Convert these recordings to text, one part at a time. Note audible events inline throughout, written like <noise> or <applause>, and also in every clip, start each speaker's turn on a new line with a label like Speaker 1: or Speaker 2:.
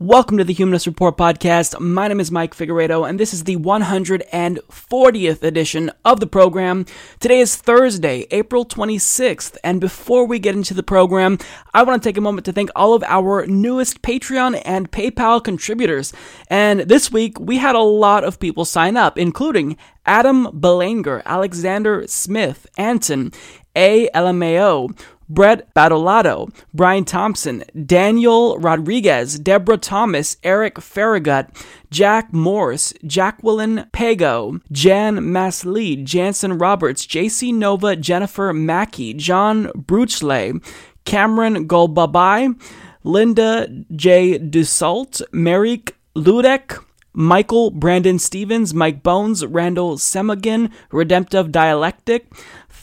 Speaker 1: Welcome to the Humanist Report podcast. My name is Mike Figueredo, and this is the 140th edition of the program. Today is Thursday, April 26th, and before we get into the program, I want to take a moment to thank all of our newest Patreon and PayPal contributors. And this week, we had a lot of people sign up, including Adam Belanger, Alexander Smith, Anton, A. LMAO, Brett Badolato, Brian Thompson, Daniel Rodriguez, Deborah Thomas, Eric Farragut, Jack Morse, Jacqueline Pago, Jan Maslee, Jansen Roberts, JC Nova, Jennifer Mackey, John Bruchley, Cameron Golbabai, Linda J. Dussault, Merrick Ludek, Michael Brandon Stevens, Mike Bones, Randall Semagan, Redemptive Dialectic,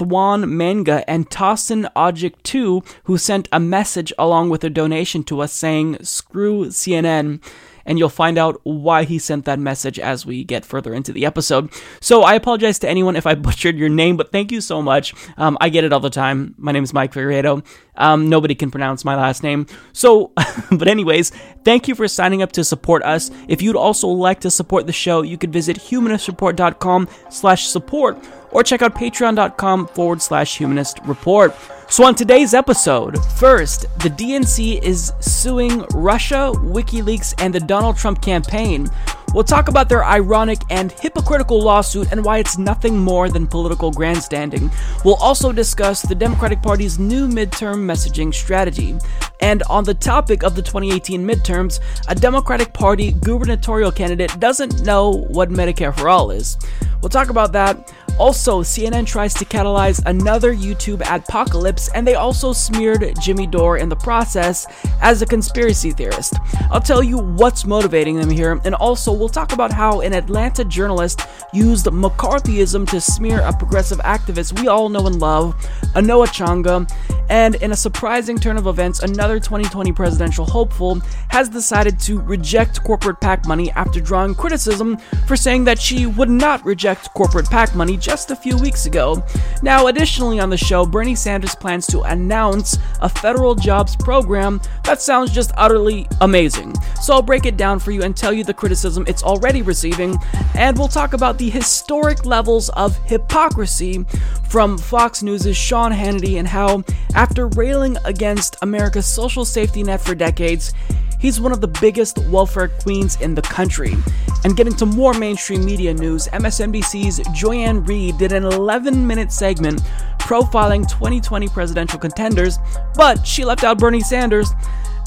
Speaker 1: Thwan Manga, and Tossin Ojic 2, who sent a message along with a donation to us saying, Screw CNN and you'll find out why he sent that message as we get further into the episode. So I apologize to anyone if I <laughs> butchered your name, but thank you so much. Um, I get it all the time. My name is Mike Figueredo. Um, nobody can pronounce my last name. So, <laughs> but anyways, thank you for signing up to support us. If you'd also like to support the show, you could visit humanistreport.com slash support or check out patreon.com forward slash humanist report. So, on today's episode, first, the DNC is suing Russia, WikiLeaks, and the Donald Trump campaign. We'll talk about their ironic and hypocritical lawsuit and why it's nothing more than political grandstanding. We'll also discuss the Democratic Party's new midterm messaging strategy. And on the topic of the 2018 midterms, a Democratic Party gubernatorial candidate doesn't know what Medicare for All is. We'll talk about that. Also, CNN tries to catalyze another YouTube adpocalypse, and they also smeared Jimmy Dore in the process as a conspiracy theorist. I'll tell you what's motivating them here, and also we'll talk about how an Atlanta journalist used McCarthyism to smear a progressive activist we all know and love, Anoa Changa, and in a surprising turn of events, another 2020 presidential hopeful has decided to reject corporate PAC money after drawing criticism for saying that she would not reject corporate PAC money just a few weeks ago. Now, additionally on the show, Bernie Sanders plans to announce a federal jobs program that sounds just utterly amazing. So I'll break it down for you and tell you the criticism it's already receiving, and we'll talk about the historic levels of hypocrisy from Fox News' Sean Hannity and how, after railing against America's social safety net for decades, He's one of the biggest welfare queens in the country. And getting to more mainstream media news, MSNBC's Joy-Ann did an 11 minute segment profiling 2020 presidential contenders, but she left out Bernie Sanders.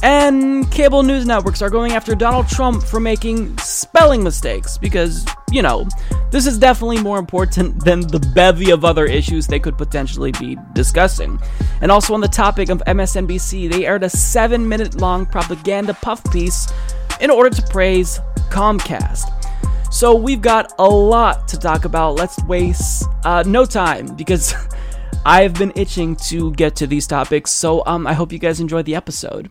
Speaker 1: And cable news networks are going after Donald Trump for making spelling mistakes because, you know, this is definitely more important <laughs> than the bevy of other issues they could potentially be discussing. And also, on the topic of MSNBC, they aired a seven minute long propaganda puff piece in order to praise Comcast. So, we've got a lot to talk about. Let's waste uh, no time because <laughs> I've been itching to get to these topics. So, um, I hope you guys enjoyed the episode.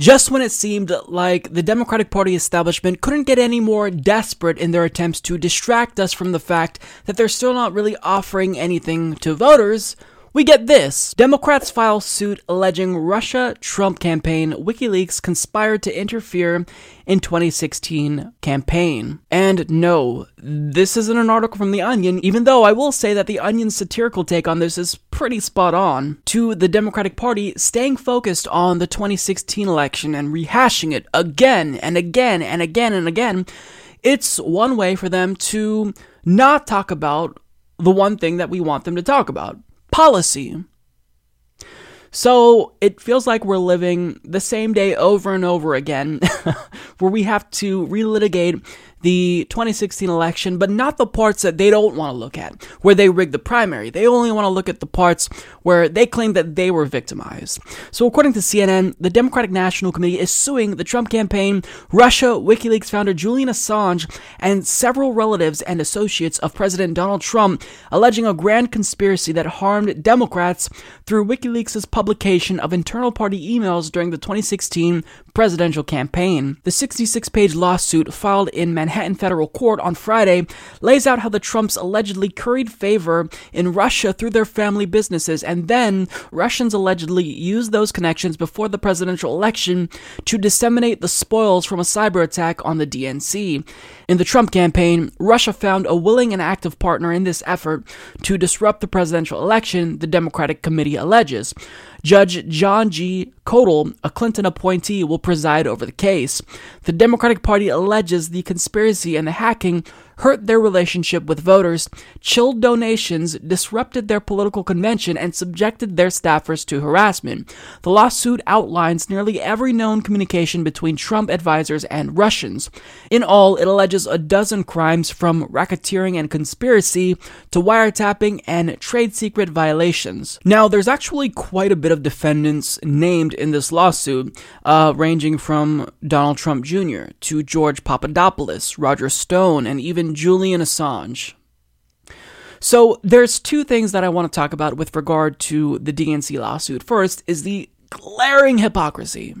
Speaker 1: Just when it seemed like the Democratic Party establishment couldn't get any more desperate in their attempts to distract us from the fact that they're still not really offering anything to voters, we get this. Democrats file suit alleging Russia Trump campaign WikiLeaks conspired to interfere in 2016 campaign. And no, this isn't an article from The Onion, even though I will say that The Onion's satirical take on this is pretty spot on. To the Democratic Party staying focused on the 2016 election and rehashing it again and again and again and again, it's one way for them to not talk about the one thing that we want them to talk about policy. So it feels like we're living the same day over and over again, <laughs> where we have to relitigate the 2016 election, but not the parts that they don't want to look at, where they rigged the primary. They only want to look at the parts where they claim that they were victimized. So, according to CNN, the Democratic National Committee is suing the Trump campaign, Russia, WikiLeaks founder Julian Assange, and several relatives and associates of President Donald Trump, alleging a grand conspiracy that harmed Democrats through WikiLeaks' publication of internal party emails during the 2016 presidential campaign. The 66 page lawsuit filed in Manhattan federal court on Friday lays out how the Trumps allegedly curried favor in Russia through their family businesses, and then Russians allegedly used those connections before the presidential election to disseminate the spoils from a cyber attack on the DNC. In the Trump campaign, Russia found a willing and active partner in this effort to disrupt the presidential election, the Democratic Committee alleges. Judge John G. Koeltl, a Clinton appointee, will preside over the case. The Democratic Party alleges the conspiracy and the hacking hurt their relationship with voters, chilled donations, disrupted their political convention, and subjected their staffers to harassment. The lawsuit outlines nearly every known communication between Trump advisors and Russians. In all, it alleges a dozen crimes from racketeering and conspiracy to wiretapping and trade secret violations. Now, there's actually quite a bit of defendants named in this lawsuit, uh, ranging from Donald Trump Jr. to George Papadopoulos, Roger Stone, and even Julian Assange. So there's two things that I want to talk about with regard to the DNC lawsuit. First is the glaring hypocrisy.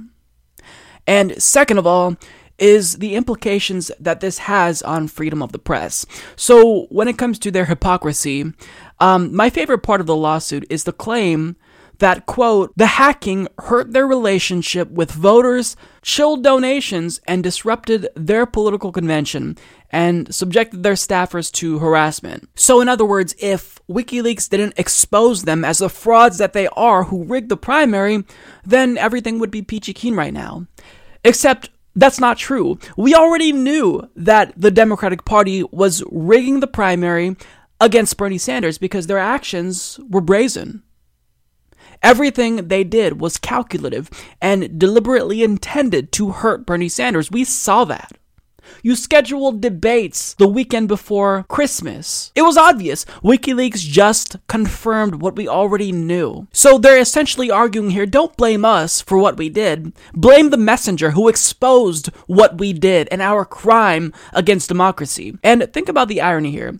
Speaker 1: And second of all, is the implications that this has on freedom of the press. So, when it comes to their hypocrisy, um, my favorite part of the lawsuit is the claim that, quote, the hacking hurt their relationship with voters, chilled donations, and disrupted their political convention, and subjected their staffers to harassment. So, in other words, if WikiLeaks didn't expose them as the frauds that they are who rigged the primary, then everything would be peachy keen right now. Except that's not true. We already knew that the Democratic Party was rigging the primary against Bernie Sanders because their actions were brazen. Everything they did was calculative and deliberately intended to hurt Bernie Sanders. We saw that. You scheduled debates the weekend before Christmas. It was obvious. WikiLeaks just confirmed what we already knew. So they're essentially arguing here don't blame us for what we did. Blame the messenger who exposed what we did and our crime against democracy. And think about the irony here.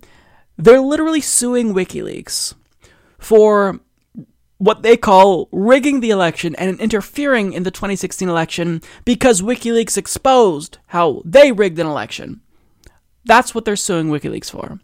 Speaker 1: They're literally suing WikiLeaks for what they call rigging the election and interfering in the 2016 election because WikiLeaks exposed how they rigged an election. That's what they're suing WikiLeaks for.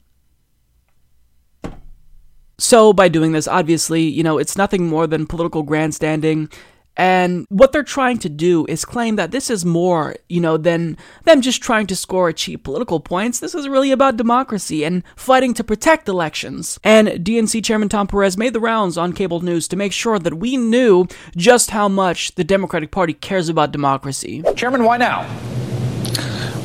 Speaker 1: So, by doing this, obviously, you know, it's nothing more than political grandstanding and what they're trying to do is claim that this is more, you know, than them just trying to score cheap political points. This is really about democracy and fighting to protect elections. And DNC Chairman Tom Perez made the rounds on cable news to make sure that we knew just how much the Democratic Party cares about democracy.
Speaker 2: Chairman, why now?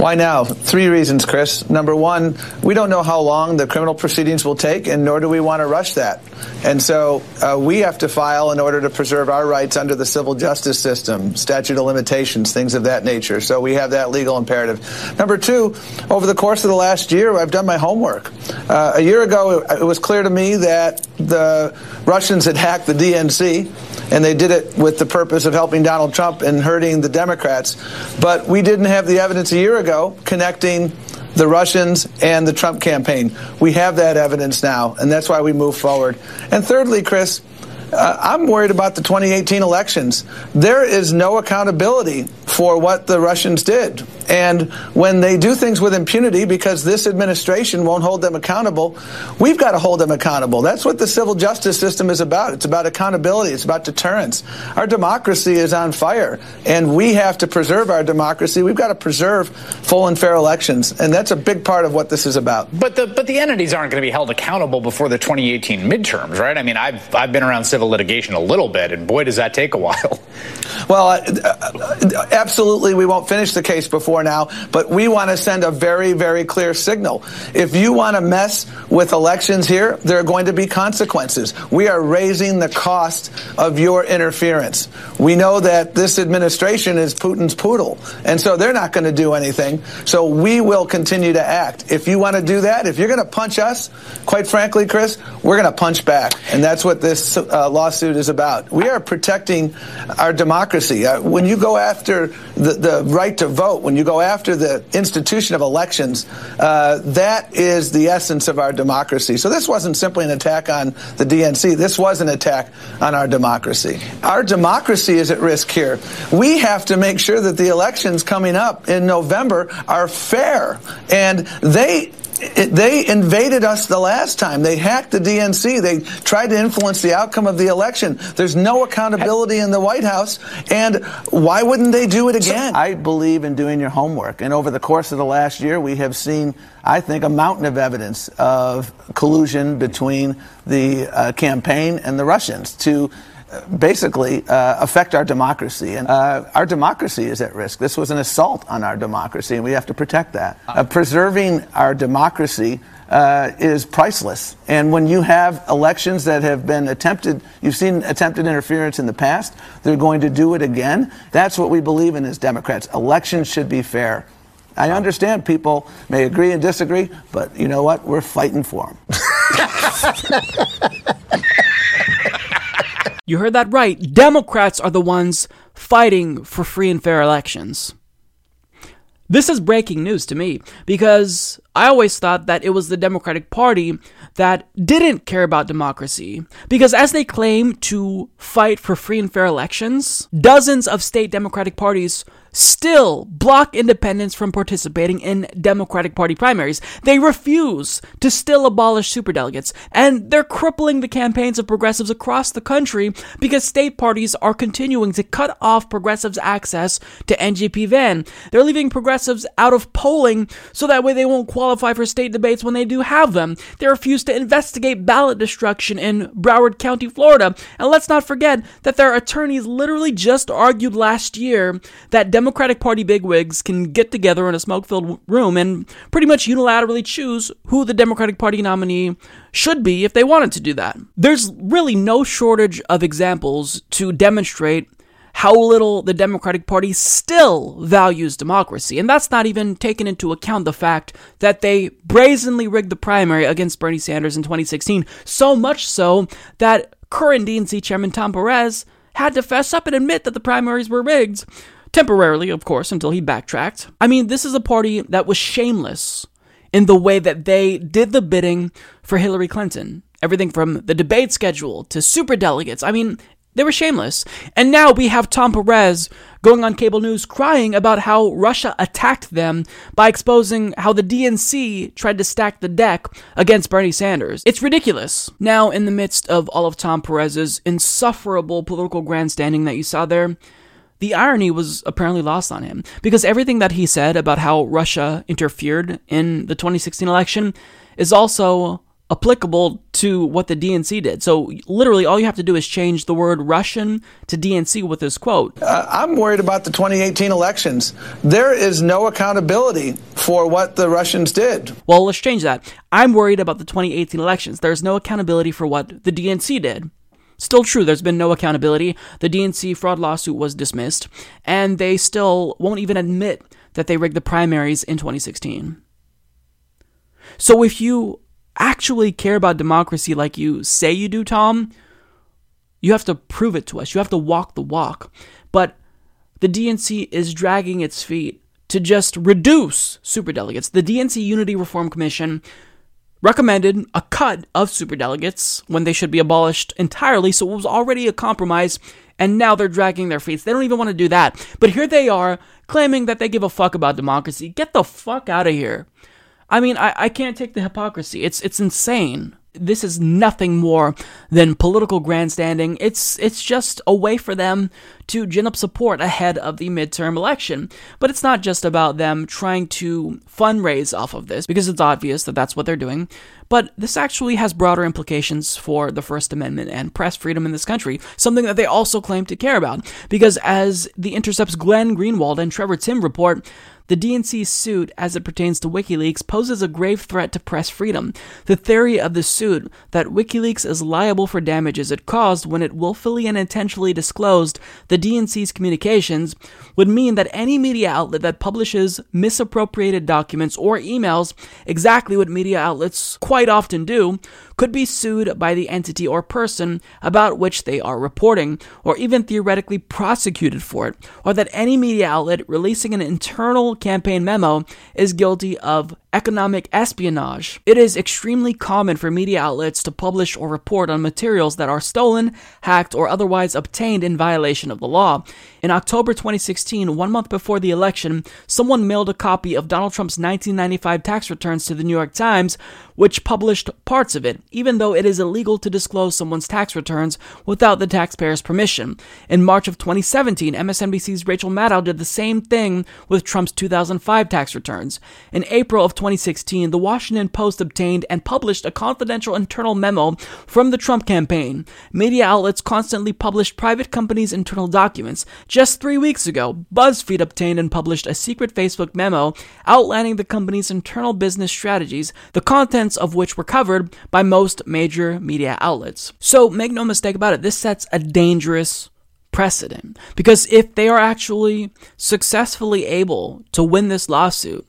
Speaker 3: Why now? Three reasons, Chris. Number one, we don't know how long the criminal proceedings will take, and nor do we want to rush that. And so uh, we have to file in order to preserve our rights under the civil justice system, statute of limitations, things of that nature. So we have that legal imperative. Number two, over the course of the last year, I've done my homework. Uh, a year ago, it was clear to me that the Russians had hacked the DNC, and they did it with the purpose of helping Donald Trump and hurting the Democrats. But we didn't have the evidence a year ago ago connecting the Russians and the Trump campaign. We have that evidence now, and that's why we move forward. And thirdly, Chris, uh, I'm worried about the 2018 elections. There is no accountability for what the Russians did. And when they do things with impunity because this administration won't hold them accountable, we've got to hold them accountable. That's what the civil justice system is about. It's about accountability. It's about deterrence. Our democracy is on fire, and we have to preserve our democracy. We've got to preserve full and fair elections, and that's a big part of what this is about.
Speaker 2: But the but the entities aren't going to be held accountable before the 2018 midterms, right? I mean, I've I've been around civil civil litigation a little bit, and boy, does that take a while. <laughs>
Speaker 3: Well, uh, absolutely, we won't finish the case before now, but we want to send a very, very clear signal. If you want to mess with elections here, there are going to be consequences. We are raising the cost of your interference. We know that this administration is Putin's poodle, and so they're not going to do anything. So we will continue to act. If you want to do that, if you're going to punch us, quite frankly, Chris, we're going to punch back, and that's what this uh, lawsuit is about. We are protecting our democracy. Uh, when you go after the, the, right to vote, when you go after the institution of elections, uh, that is the essence of our democracy. So this wasn't simply an attack on the DNC. This was an attack on our democracy. Our democracy is at risk here. We have to make sure that the elections coming up in November are fair. And they it, they invaded us the last time. They hacked the DNC. They tried to influence the outcome of the election. There's no accountability in the White House, and why wouldn't they do it again? I believe in doing your homework, and over the course of the last year, we have seen, I think, a mountain of evidence of collusion between the uh, campaign and the Russians to basically uh, affect our democracy. And uh, our democracy is at risk. This was an assault on our democracy, and we have to protect that. Uh, preserving our democracy uh, is priceless. And when you have elections that have been attempted, you've seen attempted interference in the past, they're going to do it again. That's what we believe in as Democrats. Elections should be fair. I understand people may agree and disagree, but you know what? We're fighting for them. <laughs>
Speaker 1: You heard that right. Democrats are the ones fighting for free and fair elections. This is breaking news to me because I always thought that it was the Democratic Party that didn't care about democracy. Because as they claim to fight for free and fair elections, dozens of state Democratic parties still block independents from participating in Democratic Party primaries. They refuse to still abolish superdelegates, and they're crippling the campaigns of progressives across the country because state parties are continuing to cut off progressives' access to NGP Van. They're leaving progressives out of polling so that way they won't qualify for state debates when they do have them. They refuse to investigate ballot destruction in Broward County, Florida. And let's not forget that their attorneys literally just argued last year that Democratic Party bigwigs can get together in a smoke filled room and pretty much unilaterally choose who the Democratic Party nominee should be if they wanted to do that. There's really no shortage of examples to demonstrate how little the Democratic Party still values democracy. And that's not even taking into account the fact that they brazenly rigged the primary against Bernie Sanders in 2016, so much so that current DNC chairman Tom Perez had to fess up and admit that the primaries were rigged. Temporarily, of course, until he backtracked. I mean, this is a party that was shameless in the way that they did the bidding for Hillary Clinton. Everything from the debate schedule to super delegates. I mean, they were shameless. And now we have Tom Perez going on cable news crying about how Russia attacked them by exposing how the DNC tried to stack the deck against Bernie Sanders. It's ridiculous. Now, in the midst of all of Tom Perez's insufferable political grandstanding that you saw there, the irony was apparently lost on him because everything that he said about how Russia interfered in the 2016 election is also applicable to what the DNC did. So literally all you have to do is change the word Russian to DNC with this quote.
Speaker 3: Uh, I'm worried about the 2018 elections. There is no accountability for what the Russians did.
Speaker 1: Well, let's change that. I'm worried about the 2018 elections. There's no accountability for what the DNC did. Still true, there's been no accountability. The DNC fraud lawsuit was dismissed, and they still won't even admit that they rigged the primaries in 2016. So if you actually care about democracy like you say you do, Tom, you have to prove it to us. You have to walk the walk. But the DNC is dragging its feet to just reduce superdelegates. The DNC Unity Reform Commission recommended a cut of superdelegates when they should be abolished entirely, so it was already a compromise, and now they're dragging their feet. They don't even want to do that. But here they are claiming that they give a fuck about democracy. Get the fuck out of here. I mean, I, I can't take the hypocrisy. It's it's insane. This is nothing more than political grandstanding. It's it's just a way for them to gin up support ahead of the midterm election. But it's not just about them trying to fundraise off of this because it's obvious that that's what they're doing. But this actually has broader implications for the First Amendment and press freedom in this country, something that they also claim to care about. Because as The Intercept's Glenn Greenwald and Trevor Timm report, the DNC's suit, as it pertains to WikiLeaks, poses a grave threat to press freedom. The theory of the suit that WikiLeaks is liable for damages it caused when it willfully and intentionally disclosed the DNC's communications would mean that any media outlet that publishes misappropriated documents or emails, exactly what media outlets quite often do, could be sued by the entity or person about which they are reporting, or even theoretically prosecuted for it, or that any media outlet releasing an internal campaign memo is guilty of economic espionage. It is extremely common for media outlets to publish or report on materials that are stolen, hacked, or otherwise obtained in violation of the law. In October 2016, one month before the election, someone mailed a copy of Donald Trump's 1995 tax returns to the New York Times, which published parts of it, even though it is illegal to disclose someone's tax returns without the taxpayer's permission. In March of 2017, MSNBC's Rachel Maddow did the same thing with Trump's 2005 tax returns. In April of 2016, the Washington Post obtained and published a confidential internal memo from the Trump campaign. Media outlets constantly published private companies' internal documents. Just three weeks ago, BuzzFeed obtained and published a secret Facebook memo outlining the company's internal business strategies, the contents of which were covered by most major media outlets. So make no mistake about it, this sets a dangerous precedent. Because if they are actually successfully able to win this lawsuit,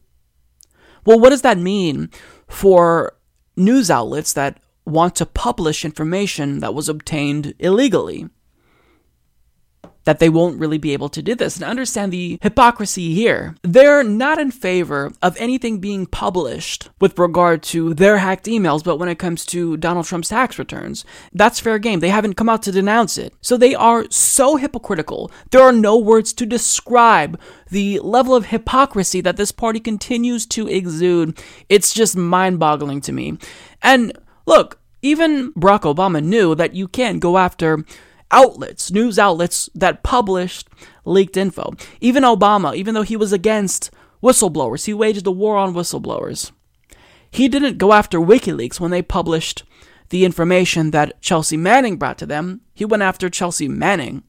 Speaker 1: well, what does that mean for news outlets that want to publish information that was obtained illegally? That they won't really be able to do this. And understand the hypocrisy here. They're not in favor of anything being published with regard to their hacked emails, but when it comes to Donald Trump's tax returns, that's fair game. They haven't come out to denounce it. So they are so hypocritical. There are no words to describe the level of hypocrisy that this party continues to exude. It's just mind boggling to me. And look, even Barack Obama knew that you can't go after outlets, news outlets that published leaked info. Even Obama, even though he was against whistleblowers, he waged a war on whistleblowers. He didn't go after WikiLeaks when they published the information that Chelsea Manning brought to them. He went after Chelsea Manning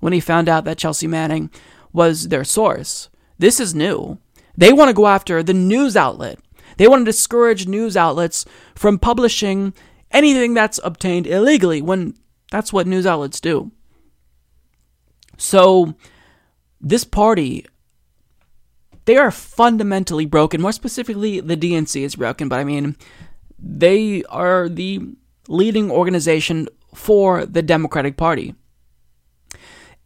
Speaker 1: when he found out that Chelsea Manning was their source. This is new. They want to go after the news outlet. They want to discourage news outlets from publishing anything that's obtained illegally when that's what news outlets do. So, this party, they are fundamentally broken. More specifically, the DNC is broken, but I mean, they are the leading organization for the Democratic Party.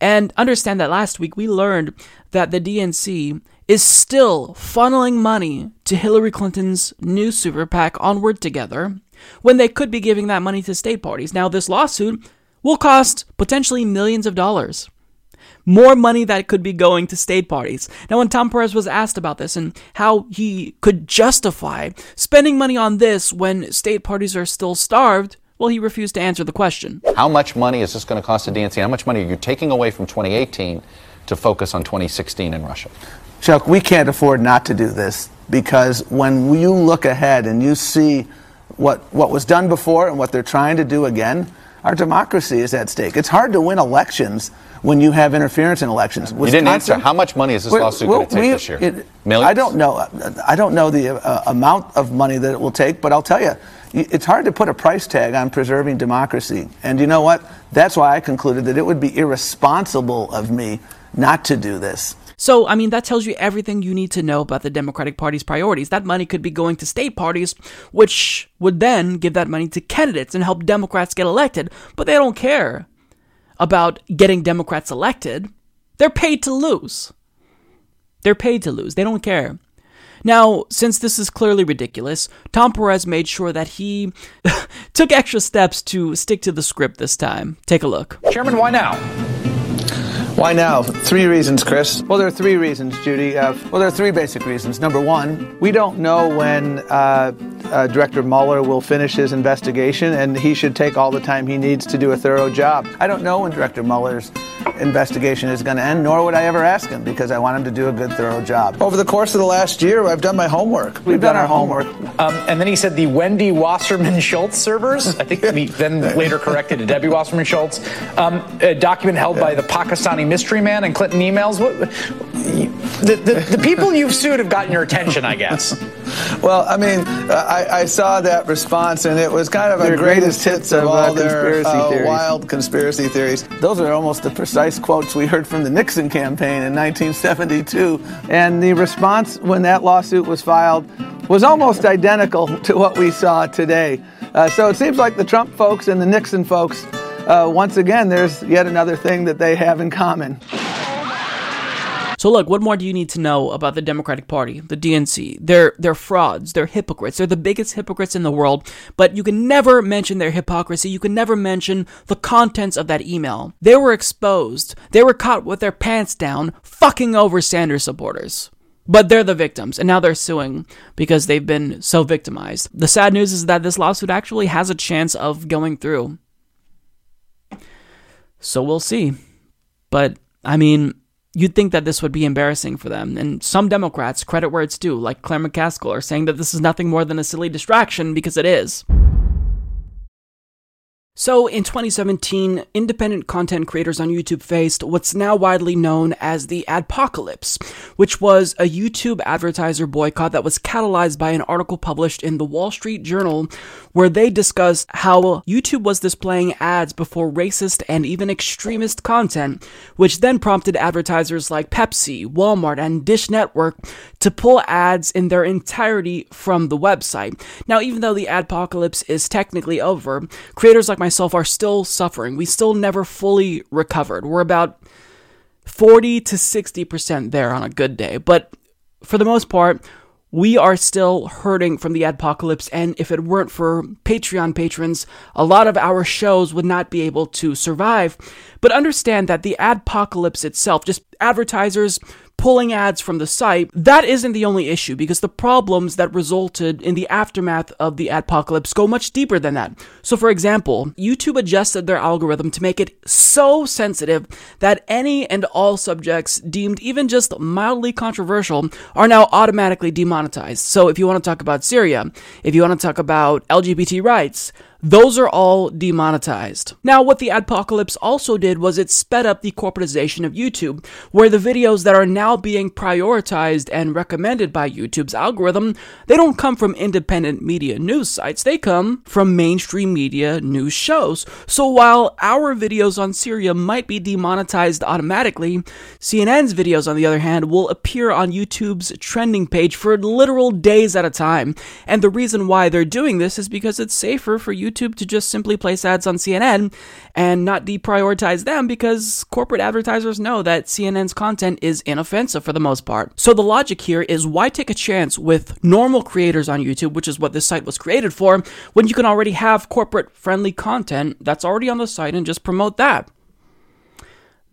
Speaker 1: And understand that last week we learned that the DNC is still funneling money to Hillary Clinton's new super PAC Onward Together when they could be giving that money to state parties. Now, this lawsuit will cost potentially millions of dollars. More money that could be going to state parties. Now, when Tom Perez was asked about this and how he could justify spending money on this when state parties are still starved, well, he refused to answer the question.
Speaker 4: How much money is this going to cost the DNC? How much money are you taking away from 2018 to focus on 2016 in Russia?
Speaker 3: Chuck, we can't afford not to do this because when you look ahead and you see what, what was done before and what they're trying to do again, our democracy is at stake. It's hard to win elections when you have interference in elections.
Speaker 4: Wisconsin, you didn't answer. How much money is this lawsuit going to take we, this year? It, Millions?
Speaker 3: I don't know. I don't know the uh, amount of money that it will take, but I'll tell you, it's hard to put a price tag on preserving democracy. And you know what? That's why I concluded that it would be irresponsible of me not to do this.
Speaker 1: So, I mean, that tells you everything you need to know about the Democratic Party's priorities. That money could be going to state parties, which would then give that money to candidates and help Democrats get elected. But they don't care about getting Democrats elected. They're paid to lose. They're paid to lose. They don't care. Now, since this is clearly ridiculous, Tom Perez made sure that he <laughs> took extra steps to stick to the script this time. Take a look.
Speaker 2: Chairman, why now?
Speaker 3: Why now? Three reasons, Chris. Well, there are three reasons, Judy. Uh, well, there are three basic reasons. Number one, we don't know when uh, uh, Director Mueller will finish his investigation and he should take all the time he needs to do a thorough job. I don't know when Director Mueller's investigation is going to end, nor would I ever ask him because I want him to do a good, thorough job. Over the course of the last year, I've done my homework. We've, done, our homework.
Speaker 2: Um, and then he said the Wendy Wasserman Schultz servers, I think he then later corrected to Debbie Wasserman Schultz, um, a document held by the Pakistani mystery man and Clinton emails. What, the, the, the people you've sued have gotten your attention, I guess. <laughs>
Speaker 3: Well, I mean, I, I saw that response, and it was kind of a greatest hits of,
Speaker 5: of,
Speaker 3: all their
Speaker 5: conspiracy
Speaker 3: uh, wild conspiracy theories. Those are almost the precise quotes we heard from the Nixon campaign in 1972. And the response when that lawsuit was filed was almost identical to what we saw today. Uh, so it seems like the Trump folks and the Nixon folks, uh, once again, there's yet another thing that they have in common.
Speaker 1: So look, what more do you need to know about the Democratic Party, the DNC? They're they're frauds, they're hypocrites. They're the biggest hypocrites in the world, but you can never mention their hypocrisy. You can never mention the contents of that email. They were exposed. They were caught with their pants down fucking over Sanders supporters. But they're the victims, and now they're suing because they've been so victimized. The sad news is that this lawsuit actually has a chance of going through. So we'll see. But, I mean, You'd think that this would be embarrassing for them, and some Democrats, credit where it's due, like Claire McCaskill, are saying that this is nothing more than a silly distraction because it is. So, in 2017, independent content creators on YouTube faced what's now widely known as the Adpocalypse, which was a YouTube advertiser boycott that was catalyzed by an article published in the Wall Street Journal where they discussed how YouTube was displaying ads before racist and even extremist content, which then prompted advertisers like Pepsi, Walmart, and Dish Network to pull ads in their entirety from the website. Now, even though the adpocalypse is technically over, creators like myself are still suffering. We still never fully recovered. We're about 40 to 60% there on a good day. But for the most part, we are still hurting from the apocalypse. and if it weren't for Patreon patrons, a lot of our shows would not be able to survive. But understand that the apocalypse itself, just advertisers pulling ads from the site, that isn't the only issue because the problems that resulted in the aftermath of the adpocalypse go much deeper than that. So, for example, YouTube adjusted their algorithm to make it so sensitive that any and all subjects deemed even just mildly controversial are now automatically demonetized. So, if you want to talk about Syria, if you want to talk about LGBT rights, those are all demonetized. Now, what the adpocalypse also did was it sped up the corporatization of YouTube, where the videos that are now being prioritized and recommended by YouTube's algorithm, they don't come from independent media news sites, they come from mainstream media news shows. So while our videos on Syria might be demonetized automatically, CNN's videos, on the other hand, will appear on YouTube's trending page for literal days at a time. And the reason why they're doing this is because it's safer for YouTube to just simply place ads on CNN and not deprioritize them because corporate advertisers know that CNN's content is inoffensive for the most part. So the logic here is why take a chance with normal creators on YouTube, which is what this site was created for, when you can already have corporate friendly content that's already on the site and just promote that.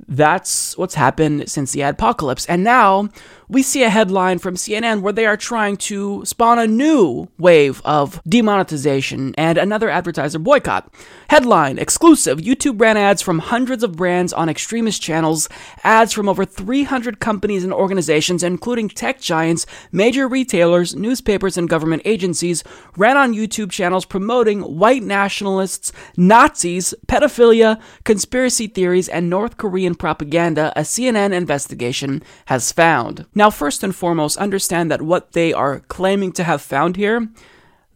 Speaker 1: That's what's happened since the adpocalypse. And now we see a headline from CNN where they are trying to spawn a new wave of demonetization and another advertiser boycott. Headline Exclusive YouTube ran ads from hundreds of brands on extremist channels, ads from over 300 companies and organizations, including tech giants, major retailers, newspapers, and government agencies, ran on YouTube channels promoting white nationalists, Nazis, pedophilia, conspiracy theories, and North Korean propaganda, a CNN investigation has found. Now, first and foremost, understand that what they are claiming to have found here,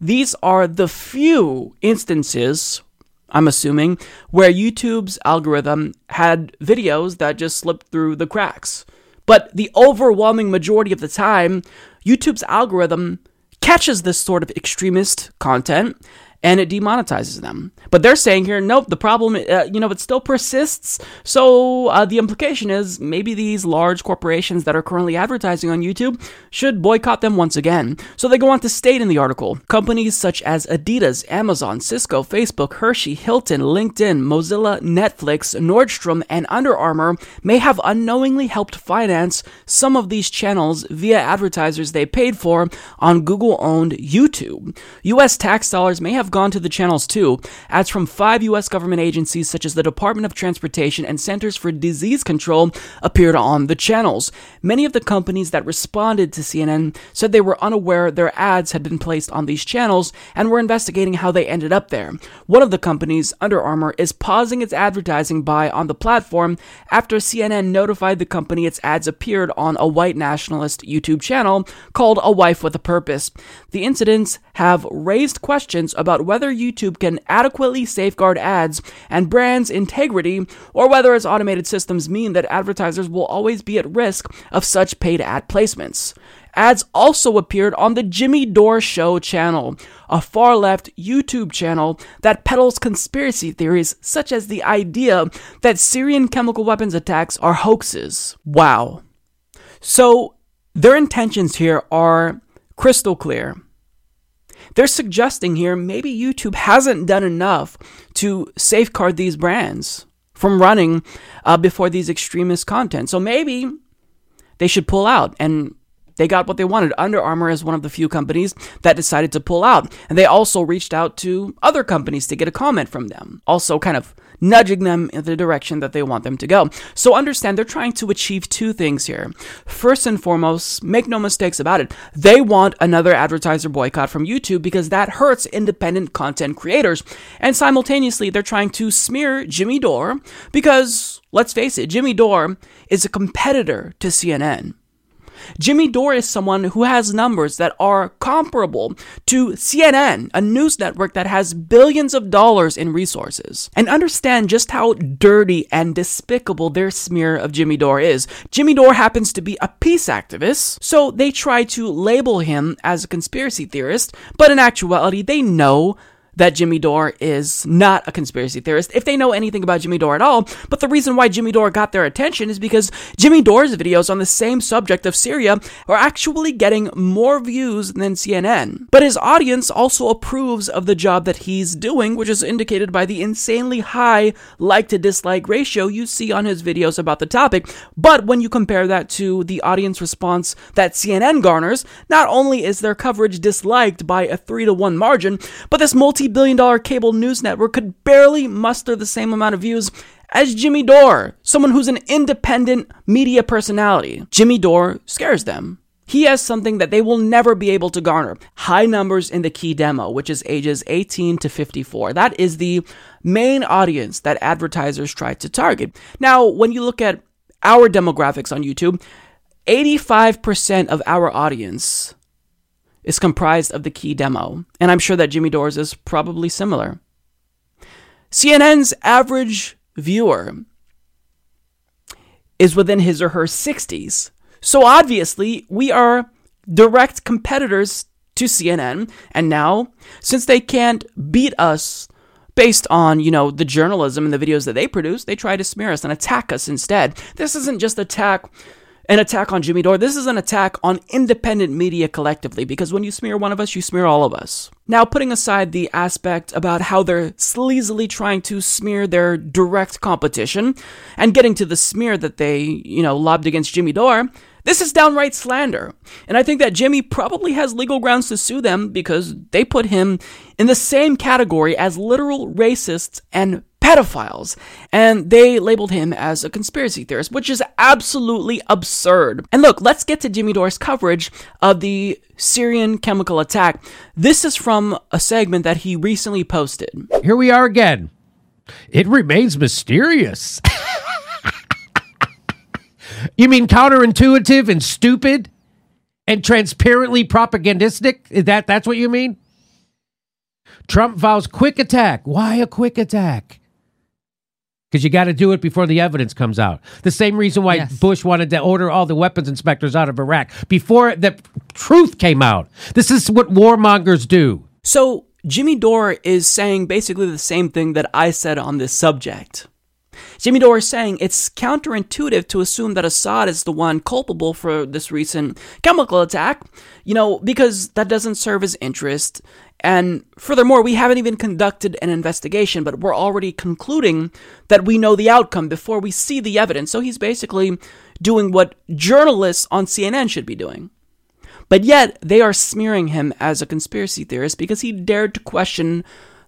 Speaker 1: these are the few instances, I'm assuming, where YouTube's algorithm had videos that just slipped through the cracks. But the overwhelming majority of the time, YouTube's algorithm catches this sort of extremist content and it demonetizes them. But they're saying here, nope, the problem, uh, you know, it still persists. So uh, the implication is maybe these large corporations that are currently advertising on YouTube should boycott them once again. So they go on to state in the article companies such as Adidas, Amazon, Cisco, Facebook, Hershey, Hilton, LinkedIn, Mozilla, Netflix, Nordstrom, and Under Armour may have unknowingly helped finance some of these channels via advertisers they paid for on Google owned YouTube. US tax dollars may have gone to the channels too. Ads from five US government agencies such as the Department of Transportation and Centers for Disease Control appeared on the channels. Many of the companies that responded to CNN said they were unaware their ads had been placed on these channels and were investigating how they ended up there. One of the companies, Under Armour, is pausing its advertising buy on the platform after CNN notified the company its ads appeared on a white nationalist YouTube channel called A Wife with a Purpose. The incidents have raised questions about whether YouTube can adequately safeguard ads and brands' integrity, or whether its automated systems mean that advertisers will always be at risk of such paid ad placements. Ads also appeared on the Jimmy Dore Show channel, a far left YouTube channel that peddles conspiracy theories such as the idea that Syrian chemical weapons attacks are hoaxes. Wow. So, their intentions here are crystal clear. They're suggesting here maybe YouTube hasn't done enough to safeguard these brands from running uh, before these extremist content. So maybe they should pull out and they got what they wanted. Under Armour is one of the few companies that decided to pull out. And they also reached out to other companies to get a comment from them, also kind of nudging them in the direction that they want them to go. So understand they're trying to achieve two things here. First and foremost, make no mistakes about it. They want another advertiser boycott from YouTube because that hurts independent content creators. And simultaneously, they're trying to smear Jimmy Dore because, let's face it, Jimmy Dore is a competitor to CNN. Jimmy Dore is someone who has numbers that are comparable to CNN, a news network that has billions of dollars in resources. And understand just how dirty and despicable their smear of Jimmy Dore is. Jimmy Dore happens to be a peace activist, so they try to label him as a conspiracy theorist, but in actuality, they know that Jimmy Dore is not a conspiracy theorist if they know anything about Jimmy Dore at all. But the reason why Jimmy Dore got their attention is because Jimmy Dore's videos on the same subject of Syria are actually getting more views than CNN. But his audience also approves of the job that he's doing, which is indicated by the insanely high like to dislike ratio you see on his videos about the topic. But when you compare that to the audience response that CNN garners, not only is their coverage disliked by a 3 to 1 margin, but this multi multi billion dollar cable news network could barely muster the same amount of views as Jimmy Dore, someone who's an independent media personality. Jimmy Dore scares them. He has something that they will never be able to garner high numbers in the key demo, which is ages 18 to 54. That is the main audience that advertisers try to target. Now, when you look at our demographics on YouTube, 85% of our audience is comprised of the key demo, and I'm sure that Jimmy Dore's is probably similar. CNN's average viewer is within his or her 60s. So obviously, we are direct competitors to CNN, and now, since they can't beat us based on, you know, the journalism and the videos that they produce, they try to smear us and attack us instead. This isn't just attack an attack on Jimmy Dore. This is an attack on independent media collectively because when you smear one of us, you smear all of us. Now, putting aside the aspect about how they're sleazily trying to smear their direct competition and getting to the smear that they, you know, lobbed against Jimmy Dore, this is downright slander. And I think that Jimmy probably has legal grounds to sue them because they put him in the same category as literal racists and pedophiles, and they labeled him as a conspiracy theorist, which is absolutely absurd. And look, let's get to Jimmy Dore's coverage of the Syrian chemical attack. This is from a segment that he recently posted.
Speaker 5: Here we are again. It remains mysterious. <laughs> you mean counterintuitive and stupid and transparently propagandistic? Is that that's what you mean? Trump vows quick attack. Why a quick attack? Because you got to do it before the evidence comes out. The same reason why yes. Bush wanted to order all the weapons inspectors out of Iraq before the truth came out. This is what warmongers do.
Speaker 1: So Jimmy Dore is saying basically the same thing that I said on this subject. Jimmy Dore is saying it's counterintuitive to assume that Assad is the one culpable for this recent chemical attack, you know, because that doesn't serve his interest. And furthermore, we haven't even conducted an investigation, but we're already concluding that we know the outcome before we see the evidence. So he's basically doing what journalists on CNN should be doing. But yet, they are smearing him as a conspiracy theorist because he dared to question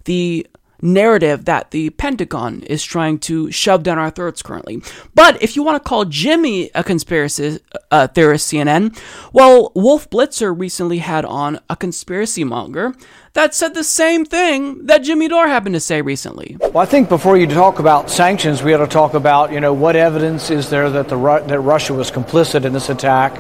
Speaker 1: the narrative that the Pentagon is trying to shove down our throats currently. But if you want to call Jimmy a conspiracy uh, theorist, CNN, well, Wolf Blitzer recently had on a conspiracy monger that said the same thing that Jimmy Dore happened to say recently.
Speaker 6: Well, I think before you talk about sanctions, we ought to talk about, you know, what evidence is there that the that Russia was complicit in this attack.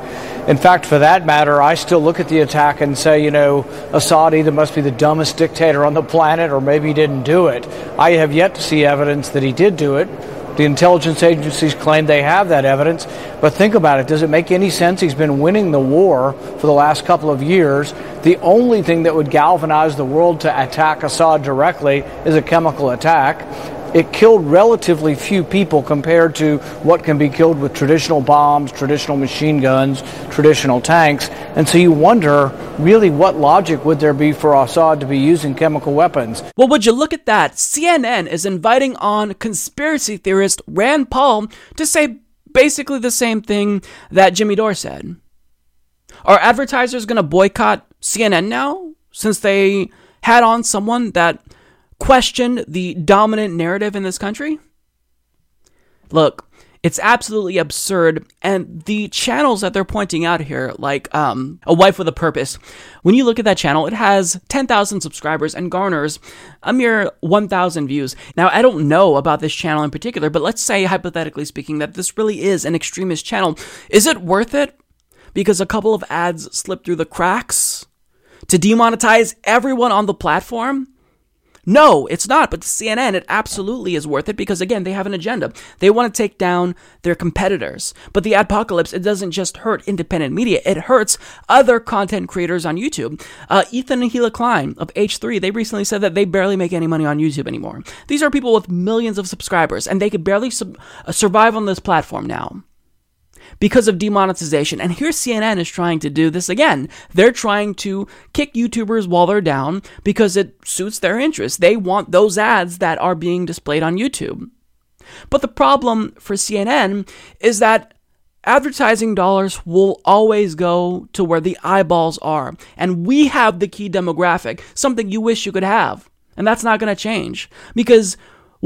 Speaker 6: In fact, for that matter, I still look at the attack and say, you know, Assad either must be the dumbest dictator on the planet or maybe he didn't do it. I have yet to see evidence that he did do it. The intelligence agencies claim they have that evidence, but think about it. Does it make any sense? He's been winning the war for the last couple of years. The only thing that would galvanize the world to attack Assad directly is a chemical attack it killed relatively few people compared to what can be killed with traditional bombs, traditional machine guns, traditional tanks. And so you wonder really what logic would there be for Assad to be using chemical weapons?
Speaker 1: Well, would you look at that? CNN is inviting on conspiracy theorist Rand Paul to say basically the same thing that Jimmy Dore said. Are advertisers going to boycott CNN now since they had on someone that question the dominant narrative in this country? Look, it's absolutely absurd. And the channels that they're pointing out here, like um, A Wife with a Purpose, when you look at that channel, it has 10,000 subscribers and garners a mere 1,000 views. Now, I don't know about this channel in particular, but let's say, hypothetically speaking, that this really is an extremist channel. Is it worth it? Because a couple of ads slip through the cracks to demonetize everyone on the platform? No, it's not. But CNN, it absolutely is worth it because, again, they have an agenda. They want to take down their competitors. But the apocalypse, it doesn't just hurt independent media, it hurts other content creators on YouTube. Uh, Ethan and Hila Klein of H3, they recently said that they barely make any money on YouTube anymore. These are people with millions of subscribers, and they could barely sub- uh, survive on this platform now because of demonetization. And here CNN is trying to do this again. They're trying to kick YouTubers while they're down because it suits their interests. They want those ads that are being displayed on YouTube. But the problem for CNN is that advertising dollars will always go to where the eyeballs are. And we have the key demographic, something you wish you could have. And that's not going to change because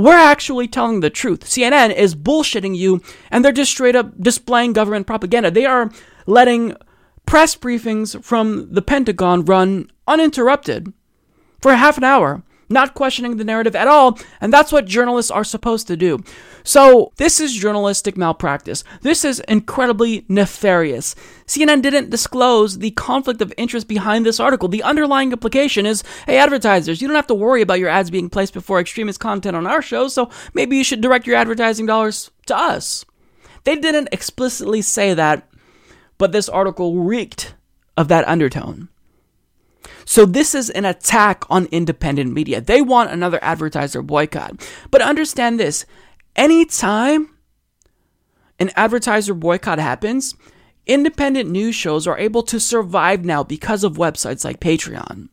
Speaker 1: we're actually telling the truth. CNN is bullshitting you, and they're just straight up displaying government propaganda. They are letting press briefings from the Pentagon run uninterrupted for half an hour not questioning the narrative at all, and that's what journalists are supposed to do. So, this is journalistic malpractice. This is incredibly nefarious. CNN didn't disclose the conflict of interest behind this article. The underlying implication is hey, advertisers, you don't have to worry about your ads being placed before extremist content on our show, so maybe you should direct your advertising dollars to us. They didn't explicitly say that, but this article reeked of that undertone. So this is an attack on independent media. They want another advertiser boycott. But understand this anytime an advertiser boycott happens, independent news shows are able to survive now because of websites like Patreon.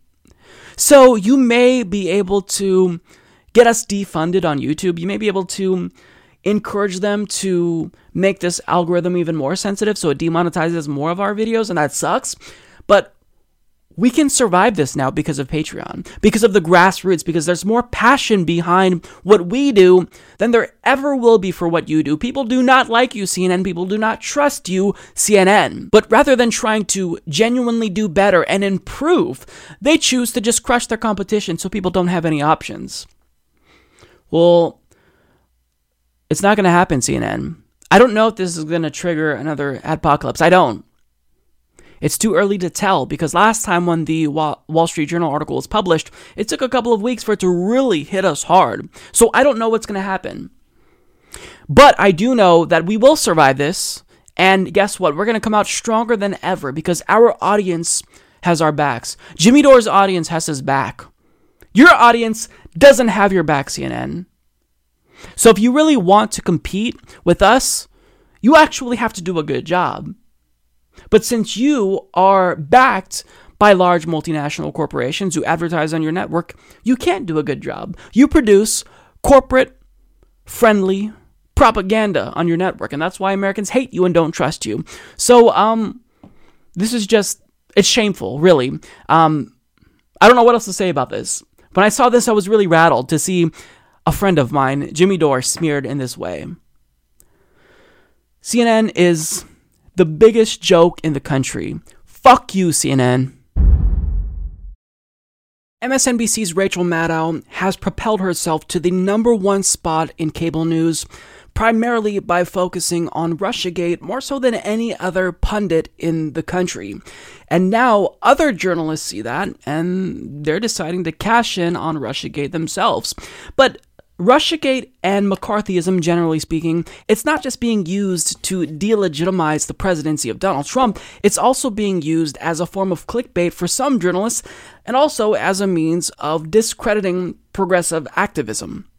Speaker 1: So you may be able to get us defunded on YouTube. You may be able to encourage them to make this algorithm even more sensitive so it demonetizes more of our videos, and that sucks. But we can survive this now because of Patreon, because of the grassroots, because there's more passion behind what we do than there ever will be for what you do. People do not like you, CNN. People do not trust you, CNN. But rather than trying to genuinely do better and improve, they choose to just crush their competition so people don't have any options. Well, it's not going to happen, CNN. I don't know if this is going to trigger another apocalypse. I don't. It's too early to tell because last time when the Wall Street Journal article was published, it took a couple of weeks for it to really hit us hard. So I don't know what's going to happen. But I do know that we will survive this. And guess what? We're going to come out stronger than ever because our audience has our backs. Jimmy Dore's audience has his back. Your audience doesn't have your back, CNN. So if you really want to compete with us, you actually have to do a good job. But since you are backed by large multinational corporations who advertise on your network, you can't do a good job. You produce corporate friendly propaganda on your network, and that's why Americans hate you and don't trust you. So, um, this is just, it's shameful, really. Um, I don't know what else to say about this. When I saw this, I was really rattled to see a friend of mine, Jimmy Dore, smeared in this way. CNN is the biggest joke in the country. Fuck you, CNN. MSNBC's Rachel Maddow has propelled herself to the number one spot in cable news, primarily by focusing on Russiagate more so than any other pundit in the country. And now other journalists see that and they're deciding to cash in on Russiagate themselves. But Russiagate and McCarthyism, generally speaking, it's not just being used to delegitimize the presidency of Donald Trump, it's also being used as a form of clickbait for some journalists and also as a means of discrediting progressive activism.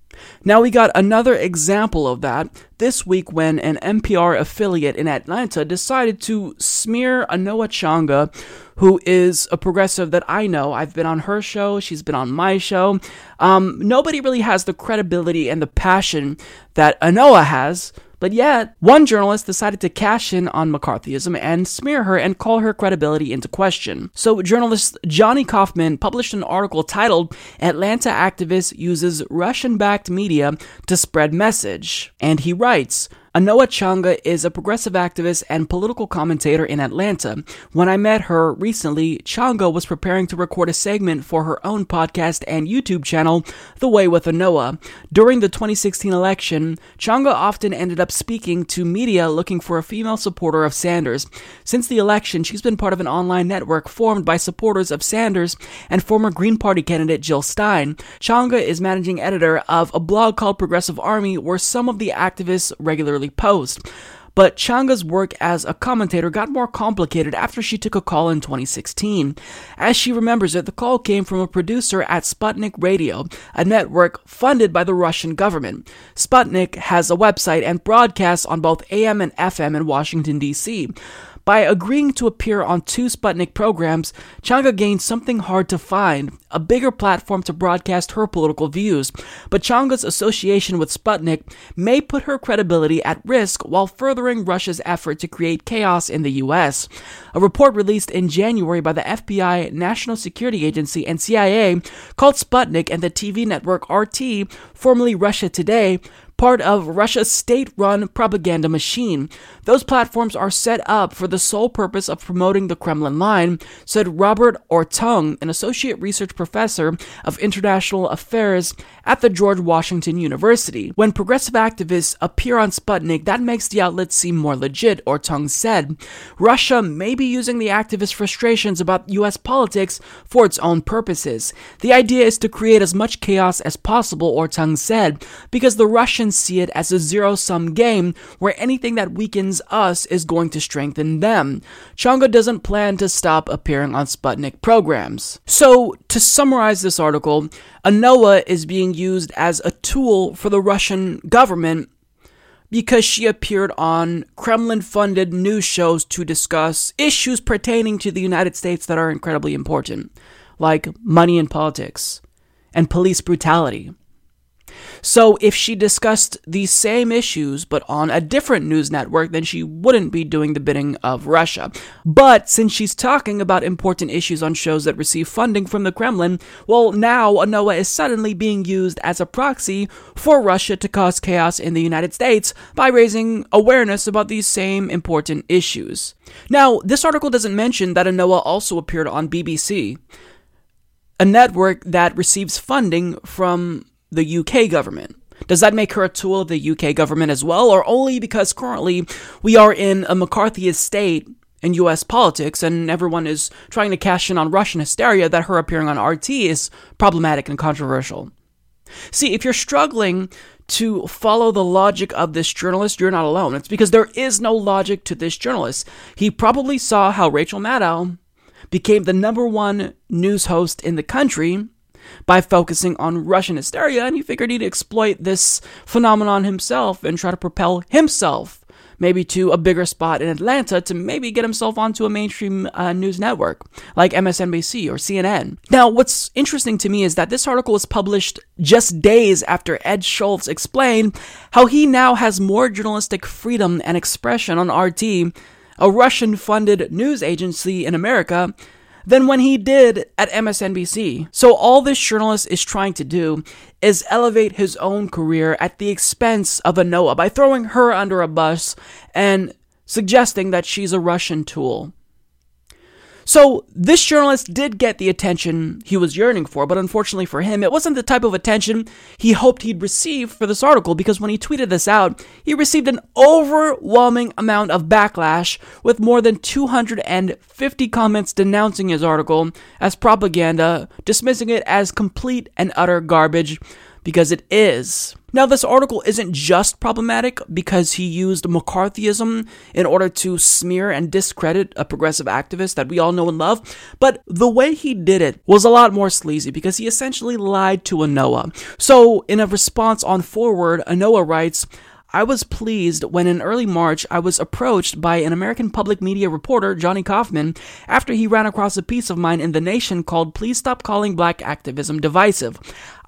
Speaker 1: Now, we got another example of that this week when an NPR affiliate in Atlanta decided to smear Anoa Changa, who is a progressive that I know. I've been on her show, she's been on my show. Um, nobody really has the credibility and the passion that Anoa has but yet, one journalist decided to cash in on McCarthyism and smear her and call her credibility into question. So, journalist Johnny Kauffman published an article titled Atlanta Activist Uses Russian Backed Media to Spread Message. And he writes, Anoa Changa is a progressive activist and political commentator in Atlanta. When I met her recently, Changa was preparing to record a segment for her own podcast and YouTube channel, The Way with Anoa. During the 2016 election, Changa often ended up speaking to media looking for a female supporter of Sanders. Since the election, she's been part of an online network formed by supporters of Sanders and former Green Party candidate Jill Stein. Changa is managing editor of a blog called Progressive Army, where some of the activists regularly post. But Changa's work as a commentator got more complicated after she took a call in 2016. As she remembers it, the call came from a producer at Sputnik Radio, a network funded by the Russian government. Sputnik has a website and broadcasts on both AM and FM in Washington, D.C. By agreeing to appear on two Sputnik programs, Changa gained something hard to find a bigger platform to broadcast her political views. But Changa's association with Sputnik may put her credibility at risk while furthering Russia's effort to create chaos in the U.S. A report released in January by the FBI, National Security Agency, and CIA called Sputnik and the TV network RT, formerly Russia Today, part of Russia's state run propaganda machine. Those platforms are set up for the sole purpose of promoting the Kremlin line, said Robert Orttung, an associate research professor of international affairs at the George Washington University. When progressive activists appear on Sputnik, that makes the outlet seem more legit, Orttung said. Russia may be using the activists' frustrations about US politics for its own purposes. The idea is to create as much chaos as possible, Orttung said, because the See it as a zero sum game where anything that weakens us is going to strengthen them. Changa doesn't plan to stop appearing on Sputnik programs. So, to summarize this article, Anoa is being used as a tool for the Russian government because she appeared on Kremlin funded news shows to discuss issues pertaining to the United States that are incredibly important, like money in politics and police brutality. So, if she discussed these same issues but on a different news network, then she wouldn't be doing the bidding of Russia. But since she's talking about important issues on shows that receive funding from the Kremlin, well, now Anoa is suddenly being used as a proxy for Russia to cause chaos in the United States by raising awareness about these same important issues. Now, this article doesn't mention that Anoa also appeared on BBC, a network that receives funding from the UK government. Does that make her a tool of the UK government as well, or only because currently we are in a McCarthyist state in US politics and everyone is trying to cash in on Russian hysteria that her appearing on RT is problematic and controversial? See, if you're struggling to follow the logic of this journalist, you're not alone. It's because there is no logic to this journalist. He probably saw how Rachel Maddow became the number one news host in the country by focusing on Russian hysteria, and he figured he'd exploit this phenomenon himself and try to propel himself maybe to a bigger spot in Atlanta to maybe get himself onto a mainstream uh, news network like MSNBC or CNN. Now, what's interesting to me is that this article was published just days after Ed Schultz explained how he now has more journalistic freedom and expression on RT, a Russian funded news agency in America than when he did at MSNBC. So, all this journalist is trying to do is elevate his own career at the expense of Anoa by throwing her under a bus and suggesting that she's a Russian tool. So, this journalist did get the attention he was yearning for, but unfortunately for him, it wasn't the type of attention he hoped he'd receive for this article because when he tweeted this out, he received an overwhelming amount of backlash with more than 250 comments denouncing his article as propaganda, dismissing it as complete and utter garbage because it is. Now, this article isn't just problematic because he used McCarthyism in order to smear and discredit a progressive activist that we all know and love, but the way he did it was a lot more sleazy because he essentially lied to Anoa. So, in a response on Forward, Anoa writes, I was pleased when in early March I was approached by an American public media reporter, Johnny Kauffman, after he ran across a piece of mine in The Nation called Please Stop Calling Black Activism Divisive.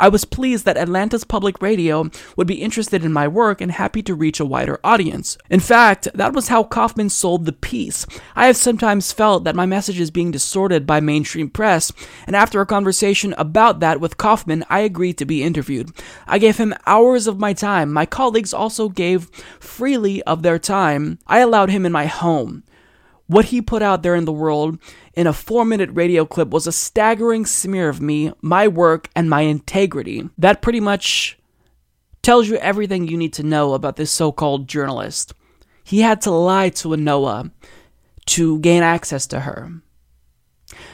Speaker 1: I was pleased that Atlanta's public radio would be interested in my work and happy to reach a wider audience. In fact, that was how Kauffman sold the piece. I have sometimes felt that my message is being distorted by mainstream press, and after a conversation about that with Kauffman, I agreed to be interviewed. I gave him hours of my time. My colleagues also gave freely of their time. I allowed him in my home. What he put out there in the world in a four minute radio clip was a staggering smear of me, my work, and my integrity. That pretty much tells you everything you need to know about this so called journalist. He had to lie to Anoa to gain access to her.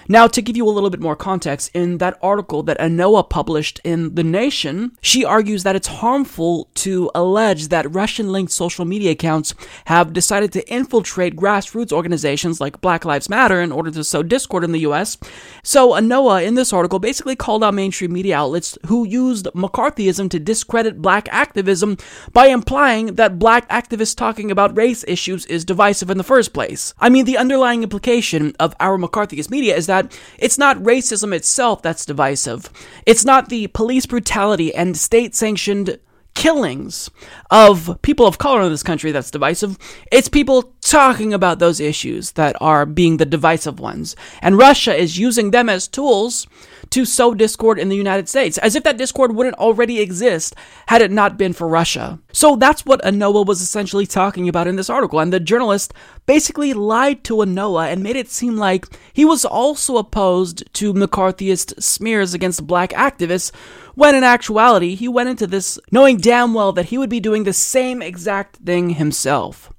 Speaker 1: Now, to give you a little bit more context, in that article that Anoa published in The Nation, she argues that it's harmful to allege that Russian linked social media accounts have decided to infiltrate grassroots organizations like Black Lives Matter in order to sow discord in the US. So, Anoa, in this article, basically called out mainstream media outlets who used McCarthyism to discredit black activism by implying that black activists talking about race issues is divisive in the first place. I mean, the underlying implication of our McCarthyist media is that that it's not racism itself that's divisive. It's not the police brutality and state sanctioned killings of people of color in this country that's divisive. It's people talking about those issues that are being the divisive ones. And Russia is using them as tools to sow discord in the United States, as if that discord wouldn't already exist had it not been for Russia. So that's what Anoa was essentially talking about in this article, and the journalist basically lied to Anoa and made it seem like he was also opposed to McCarthyist smears against black activists, when in actuality he went into this knowing damn well that he would be doing the same exact thing himself.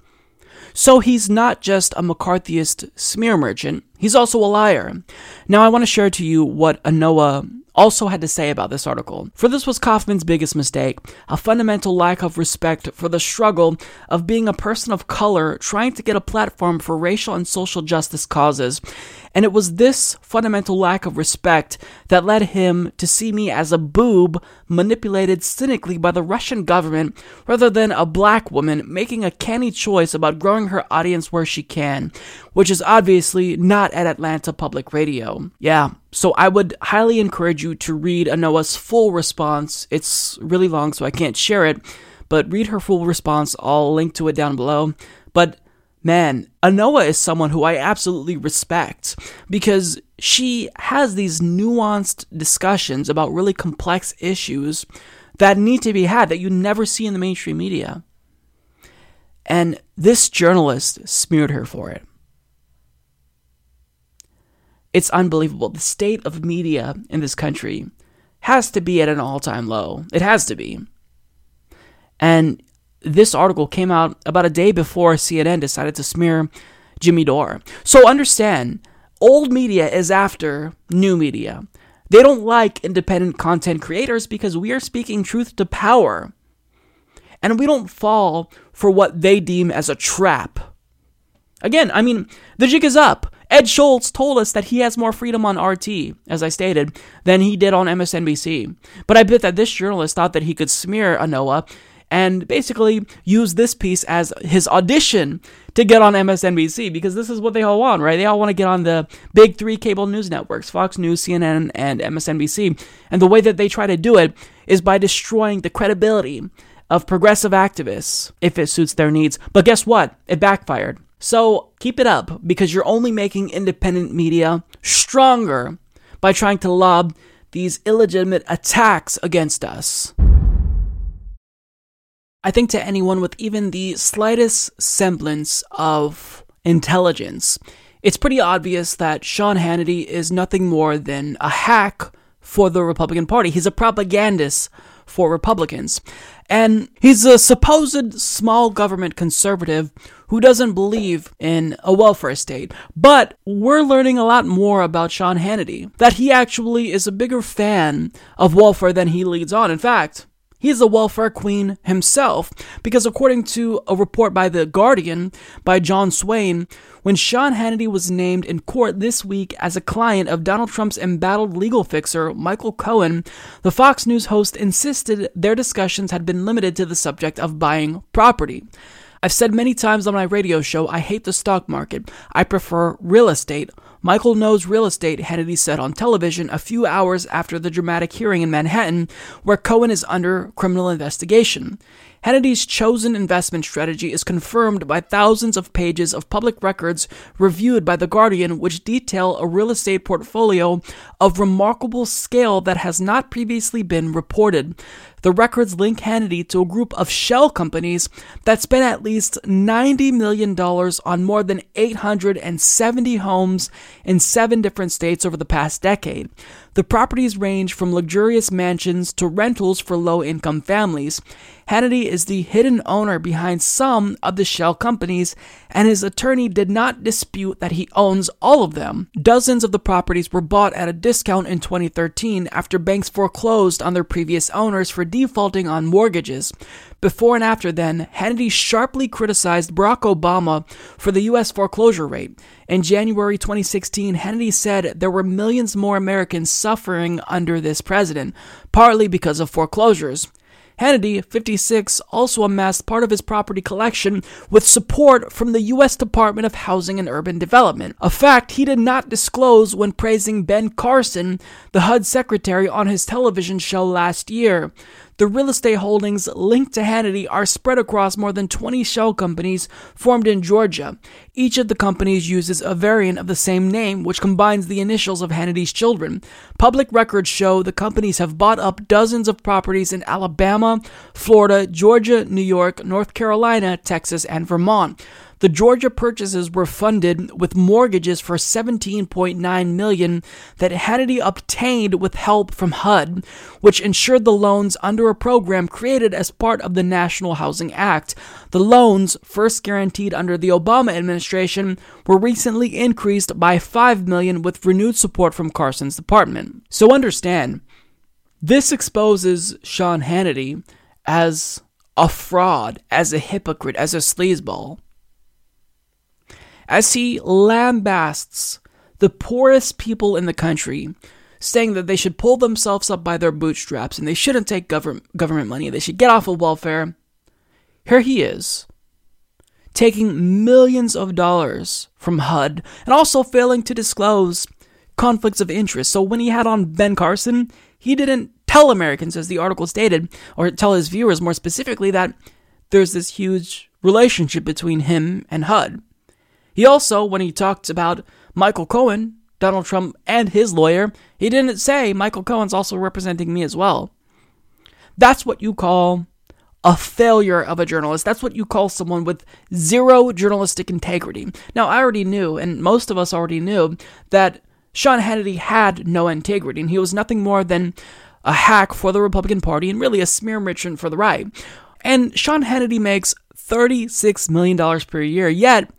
Speaker 1: So he's not just a McCarthyist smear merchant, he's also a liar. Now I want to share to you what Anoa also had to say about this article. For this was Kauffman's biggest mistake a fundamental lack of respect for the struggle of being a person of color trying to get a platform for racial and social justice causes. And it was this fundamental lack of respect that led him to see me as a boob manipulated cynically by the Russian government rather than a black woman making a canny choice about growing her audience where she can, which is obviously not at Atlanta Public Radio. Yeah, so I would highly encourage you to read Anoa's full response. It's really long, so I can't share it, but read her full response. I'll link to it down below. But man, Anoa is someone who I absolutely respect because she has these nuanced discussions about really complex issues that need to be had that you never see in the mainstream media. And this journalist smeared her for it. It's unbelievable. The state of media in this country has to be at an all time low. It has to be. And this article came out about a day before CNN decided to smear Jimmy Dore. So understand, old media is after new media. They don't like independent content creators because we are speaking truth to power. And we don't fall for what they deem as a trap. Again, I mean, the jig is up. Ed Schultz told us that he has more freedom on RT, as I stated, than he did on MSNBC. But I bet that this journalist thought that he could smear Anoa and basically use this piece as his audition to get on MSNBC because this is what they all want, right? They all want to get on the big three cable news networks Fox News, CNN, and MSNBC. And the way that they try to do it is by destroying the credibility of progressive activists if it suits their needs. But guess what? It backfired. So keep it up because you're only making independent media stronger by trying to lob these illegitimate attacks against us. I think to anyone with even the slightest semblance of intelligence, it's pretty obvious that Sean Hannity is nothing more than a hack for the Republican Party. He's a propagandist for Republicans. And he's a supposed small government conservative who doesn't believe in a welfare state. But we're learning a lot more about Sean Hannity, that he actually is a bigger fan of welfare than he leads on. In fact, he is a welfare queen himself, because according to a report by The Guardian by Jon Swaine, when Sean Hannity was named in court this week as a client of Donald Trump's embattled legal fixer, Michael Cohen, the Fox News host insisted their discussions had been limited to the subject of buying property. I've said many times on my radio show I hate the stock market. I prefer real estate. Michael knows real estate, Hannity said on television a few hours after the dramatic hearing in Manhattan, where Cohen is under criminal investigation. Hannity's chosen investment strategy is confirmed by thousands of pages of public records reviewed by The Guardian, which detail a real estate portfolio of remarkable scale that has not previously been reported. The records link Hannity to a group of shell companies that spent at least $90 million on more than 870 homes in seven different states over the past decade. The properties range from luxurious mansions to rentals for low income families. Hannity is the hidden owner behind some of the shell companies, and his attorney did not dispute that he owns all of them. Dozens of the properties were bought at a discount in 2013 after banks foreclosed on their previous owners for defaulting on mortgages. Before and after then, Hannity sharply criticized Barack Obama for the U.S. foreclosure rate. In January 2016, Hannity said there were millions more Americans suffering under this president, partly because of foreclosures. Hannity, 56, also amassed part of his property collection with support from the U.S. Department of Housing and Urban Development, a fact he did not disclose when praising Ben Carson, the HUD secretary, on his television show last year. The real estate holdings linked to Hannity are spread across more than 20 shell companies formed in Georgia. Each of the companies uses a variant of the same name, which combines the initials of Hannity's children. Public records show the companies have bought up dozens of properties in Alabama, Florida, Georgia, New York, North Carolina, Texas, and Vermont. The Georgia purchases were funded with mortgages for 17.9 million that Hannity obtained with help from HUD, which insured the loans under a program created as part of the National Housing Act. The loans, first guaranteed under the Obama administration, were recently increased by 5 million with renewed support from Carson's department. So understand, this exposes Sean Hannity as a fraud, as a hypocrite, as a sleazeball as he lambasts the poorest people in the country, saying that they should pull themselves up by their bootstraps and they shouldn't take government government money, they should get off of welfare. Here he is, taking millions of dollars from HUD and also failing to disclose conflicts of interest. So when he had on Ben Carson, he didn't tell Americans, as the article stated, or tell his viewers more specifically, that there's this huge relationship between him and HUD. He also, when he talked about Michael Cohen, Donald Trump, and his lawyer, he didn't say Michael Cohen's also representing me as well. That's what you call a failure of a journalist. That's what you call someone with zero journalistic integrity. Now, I already knew, and most of us already knew, that Sean Hannity had no integrity, and he was nothing more than a hack for the Republican Party and really a smear merchant for the right. And Sean Hannity makes $36 million per year, yet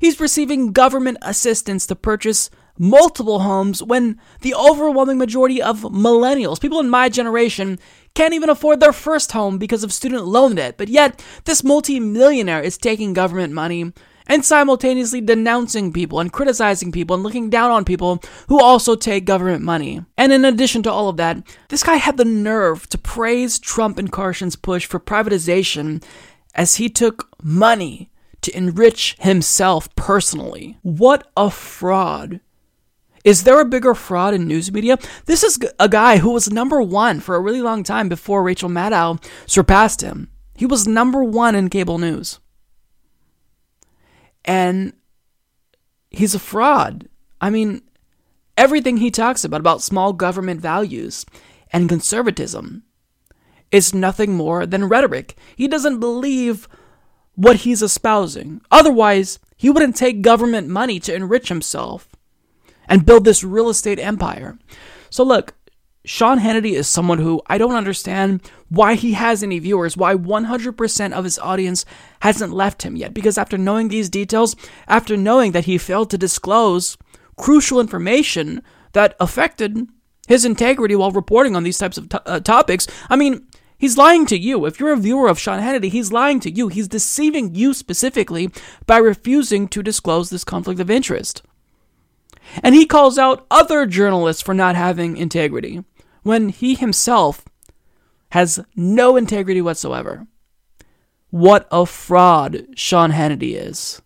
Speaker 1: He's receiving government assistance to purchase multiple homes when the overwhelming majority of millennials, people in my generation, can't even afford their first home because of student loan debt. But yet, this multimillionaire is taking government money and simultaneously denouncing people and criticizing people and looking down on people who also take government money. And in addition to all of that, this guy had the nerve to praise Trump and Carson's push for privatization as he took money to enrich himself personally. What a fraud. Is there a bigger fraud in news media? This is a guy who was number one for a really long time before Rachel Maddow surpassed him. He was number one in cable news. And he's a fraud. I mean, everything he talks about, about small government values and conservatism, is nothing more than rhetoric. He doesn't believe what he's espousing. Otherwise, he wouldn't take government money to enrich himself and build this real estate empire. So, look, Sean Hannity is someone who I don't understand why he has any viewers, why 100% of his audience hasn't left him yet. Because after knowing these details, after knowing that he failed to disclose crucial information that affected his integrity while reporting on these types of to- uh, topics, I mean, He's lying to you. If you're a viewer of Sean Hannity, he's lying to you. He's deceiving you specifically by refusing to disclose this conflict of interest. And he calls out other journalists for not having integrity when he himself has no integrity whatsoever. What a fraud Sean Hannity is.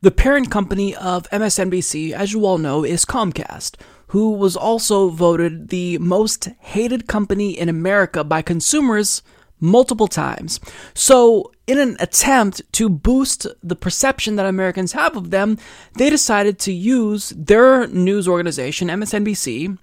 Speaker 1: The parent company of MSNBC, as you all know, is Comcast, who was also voted the most hated company in America by consumers multiple times. So, in an attempt to boost the perception that Americans have of them, they decided to use their news organization, MSNBC,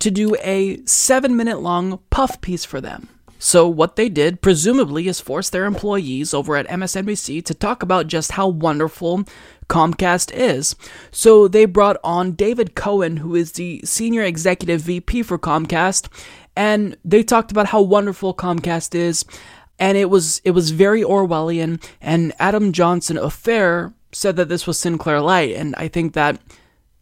Speaker 1: to do a seven minute long puff piece for them. So, what they did, presumably, is force their employees over at MSNBC to talk about just how wonderful Comcast is. So, they brought on David Cohen, who is the senior executive VP for Comcast, and they talked about how wonderful Comcast is. And it was it was very Orwellian. And Adam Johnson of FAIR said that this was Sinclair Light, and I think that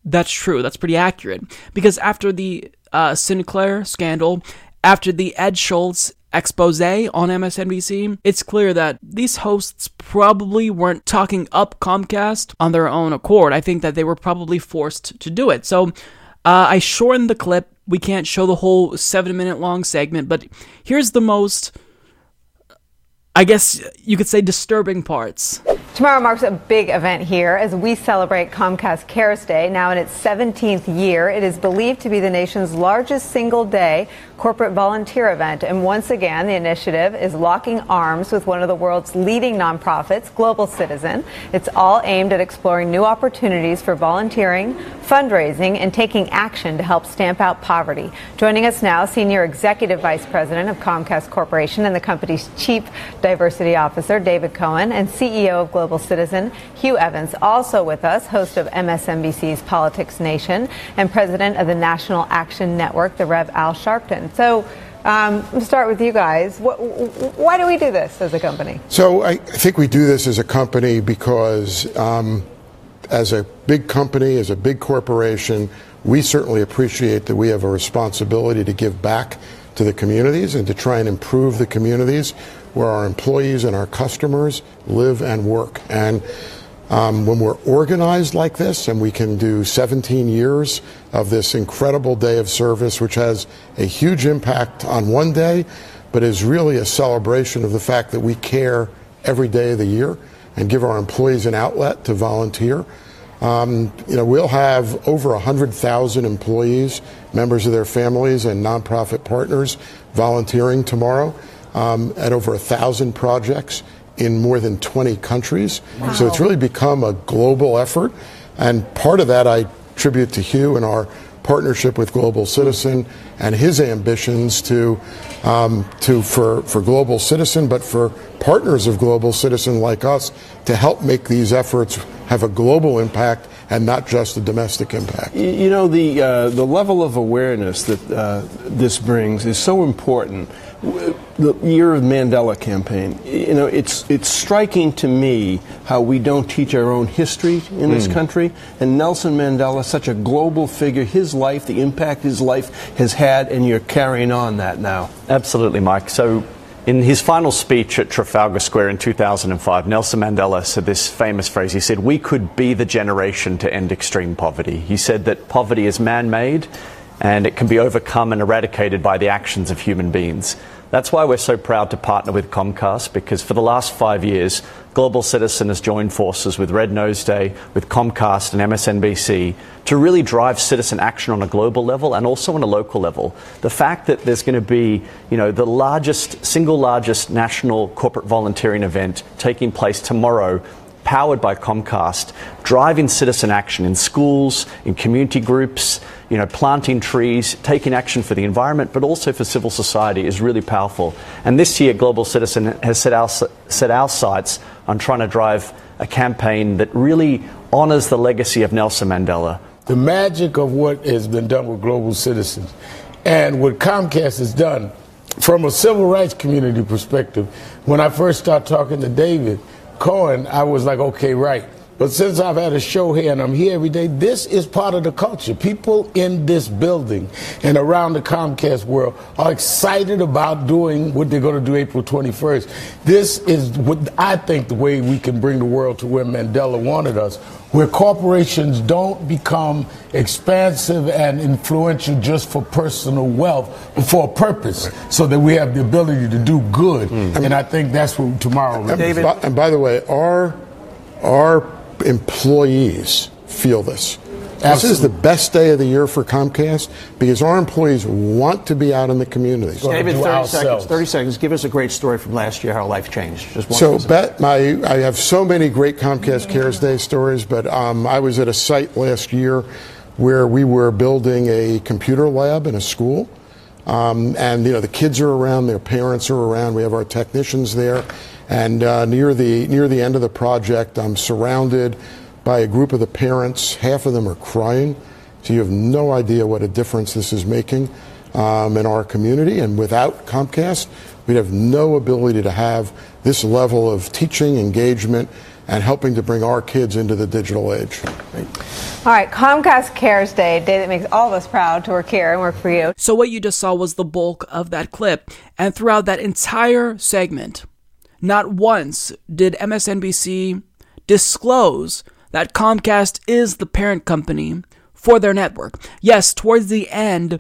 Speaker 1: that's true. That's pretty accurate because after the uh, Sinclair scandal, after the Ed Schultz expose on MSNBC, it's clear that these hosts probably weren't talking up Comcast on their own accord. I think that they were probably forced to do it. So uh, I shortened the clip. We can't show the whole seven minute long segment, but here's the most, I guess you could say, disturbing parts.
Speaker 7: Tomorrow marks a big event here as we celebrate Comcast Cares Day. Now in its 17th year, it is believed to be the nation's largest single day corporate volunteer event. And once again, the initiative is locking arms with one of the world's leading nonprofits, Global Citizen. It's all aimed at exploring new opportunities for volunteering, fundraising, and taking action to help stamp out poverty. Joining us now, Senior Executive Vice President of Comcast Corporation and the company's Chief Diversity Officer, David Cohen, and CEO of Global Citizen, Hugh Evans. Also with us, host of MSNBC's Politics Nation and President of the National Action Network, the Rev Al Sharpton. So um, we'll start with you guys. What, why do we do this as a company?
Speaker 8: So I, I think we do this as a company because um, as a big company, as a big corporation, we certainly appreciate that we have a responsibility to give back to the communities and to try and improve the communities where our employees and our customers live and work. And um, when we're organized like this and we can do 17 years of this incredible day of service, which has a huge impact on one day, but is really a celebration of the fact that we care every day of the year and give our employees an outlet to volunteer. Um, you know, we'll have over 100,000 employees, members of their families, and nonprofit partners volunteering tomorrow um, at over a 1,000 projects in more than 20 countries. Wow. So it's really become a global effort. And part of that I tribute to Hugh and our partnership with Global Citizen and his ambitions to, um, to for, for Global Citizen, but for partners of Global Citizen like us to help make these efforts have a global impact and not just a domestic impact.
Speaker 9: You know, the, uh, the level of awareness that uh, this brings is so important the year of Mandela campaign. You know, it's it's striking to me how we don't teach our own history in this mm. country. And Nelson Mandela, such a global figure, his life, the impact his life has had, and you're carrying on that now.
Speaker 10: Absolutely, Mike. So In his final speech at Trafalgar Square in 2005, Nelson Mandela said this famous phrase. He said, We could be the generation to end extreme poverty. He said that poverty is man made and it can be overcome and eradicated by the actions of human beings. That's why we're so proud to partner with Comcast because for the last five years, Global Citizen has joined forces with Red Nose Day, with Comcast and MSNBC to really drive citizen action on a global level and also on a local level. The fact that there's going to be, you know, the largest, single largest national corporate volunteering event taking place tomorrow powered by Comcast, driving citizen action in schools, in community groups, you know, planting trees, taking action for the environment, but also for civil society is really powerful. And this year, Global Citizen has set our, set our sights on trying to drive a campaign that really honors the legacy of Nelson Mandela.
Speaker 11: The magic of what has been done with Global Citizens and what Comcast has done from a civil rights community perspective, when I first started talking to David, Cohen, I was like, okay, right. But since I've had a show here and I'm here every day, this is part of the culture. People in this building and around the Comcast world are excited about doing what they're going to do April 21st. This is what I think the way we can bring the world to where Mandela wanted us, where corporations don't become expansive and influential just for personal wealth, but for a purpose, so that we have the ability to do good. Mm. And I think that's what tomorrow.
Speaker 8: And, David, by, and by the way, our our employees feel this. Absolutely. This is the best day of the year for Comcast because our employees want to be out in the community.
Speaker 12: David, 30 seconds. 30 seconds. Give us a great story from last year, how life changed.
Speaker 8: Just so, bet my, I have so many great Comcast Cares Day stories, but um, I was at a site last year where we were building a computer lab in a school. Um, and you know the kids are around, their parents are around. We have our technicians there, and uh, near the near the end of the project, I'm surrounded by a group of the parents. Half of them are crying. So you have no idea what a difference this is making um, in our community. And without Comcast, we'd have no ability to have this level of teaching engagement and helping to bring our kids into the digital age.
Speaker 7: All right, Comcast Cares Day, a day that makes all of us proud to work here and work for you.
Speaker 1: So, what you just saw was the bulk of that clip. And throughout that entire segment, not once did MSNBC disclose that Comcast is the parent company for their network. Yes, towards the end,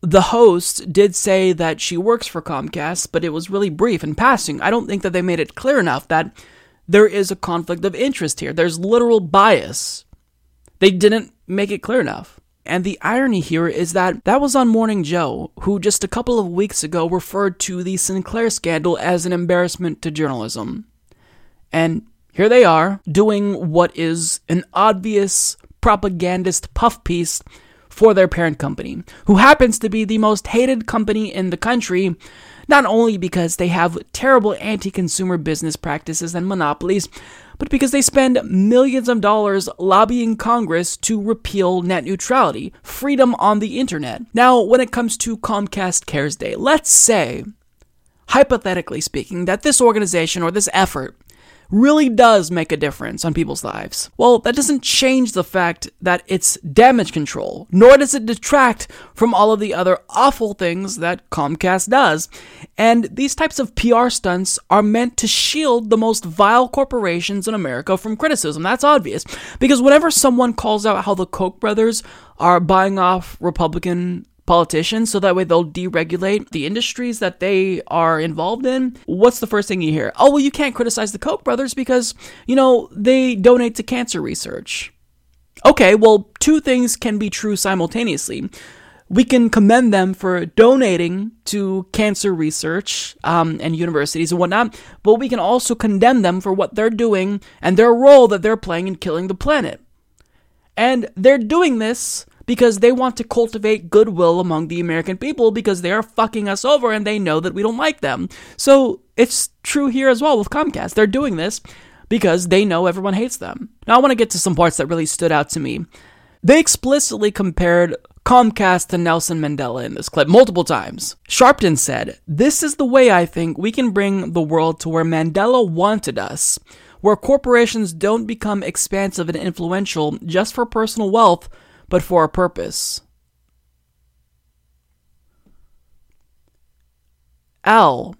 Speaker 1: the host did say that she works for Comcast, but it was really brief and passing. I don't think that they made it clear enough that there is a conflict of interest here. There's literal bias. They didn't make it clear enough. And the irony here is that that was on Morning Joe, who just a couple of weeks ago referred to the Sinclair scandal as an embarrassment to journalism. And here they are, doing what is an obvious propagandist puff piece for their parent company, who happens to be the most hated company in the country, not only because they have terrible anti consumer business practices and monopolies, but because they spend millions of dollars lobbying Congress to repeal net neutrality, freedom on the internet. Now, when it comes to Comcast Cares Day, let's say, hypothetically speaking, that this organization or this effort really does make a difference on people's lives. Well, that doesn't change the fact that it's damage control, nor does it detract from all of the other awful things that Comcast does. And these types of PR stunts are meant to shield the most vile corporations in America from criticism. That's obvious. Because whenever someone calls out how the Koch brothers are buying off Republican politicians so that way they'll deregulate the industries that they are involved in, what's the first thing you hear? Oh, well, you can't criticize the Koch brothers because, you know, they donate to cancer research. Okay, well, two things can be true simultaneously. We can commend them for donating to cancer research um, and universities and whatnot, but we can also condemn them for what they're doing and their role that they're playing in killing the planet. And they're doing this because they want to cultivate goodwill among the American people because they are fucking us over and they know that we don't like them. So it's true here as well with Comcast. They're doing this because they know everyone hates them. Now, I want to get to some parts that really stood out to me. They explicitly compared Comcast to Nelson Mandela in this clip multiple times. Sharpton said, This is the way I think we can bring the world to where Mandela wanted us, where corporations don't become expansive and influential just for personal wealth, but for a purpose. Al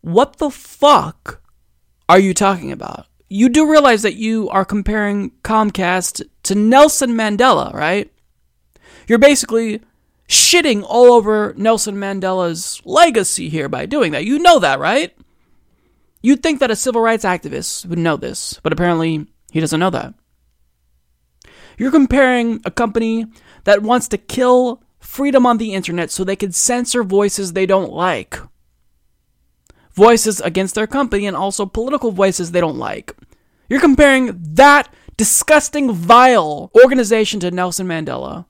Speaker 1: What the fuck are you talking about? You do realize that you are comparing Comcast to Nelson Mandela, right? You're basically shitting all over Nelson Mandela's legacy here by doing that. You know that, right? You'd think that a civil rights activist would know this, but apparently he doesn't know that. You're comparing a company that wants to kill freedom on the internet so they can censor voices they don't like. Voices against their company and also political voices they don't like. You're comparing that disgusting, vile organization to Nelson Mandela.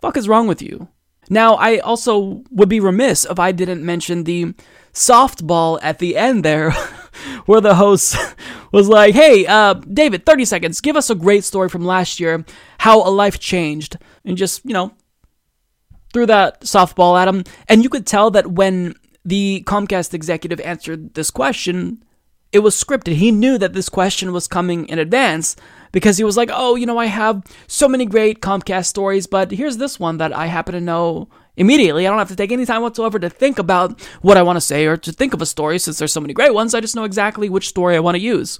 Speaker 1: fuck is wrong with you? Now, I also would be remiss if I didn't mention the softball at the end there, <laughs> where the host was like, hey, uh, David, 30 seconds, give us a great story from last year, how a life changed, and just, you know, threw that softball at him. And you could tell that when the Comcast executive answered this question, it was scripted. He knew that this question was coming in advance because he was like, oh, you know, I have so many great Comcast stories, but here's this one that I happen to know immediately. I don't have to take any time whatsoever to think about what I want to say or to think of a story since there's so many great ones. I just know exactly which story I want to use.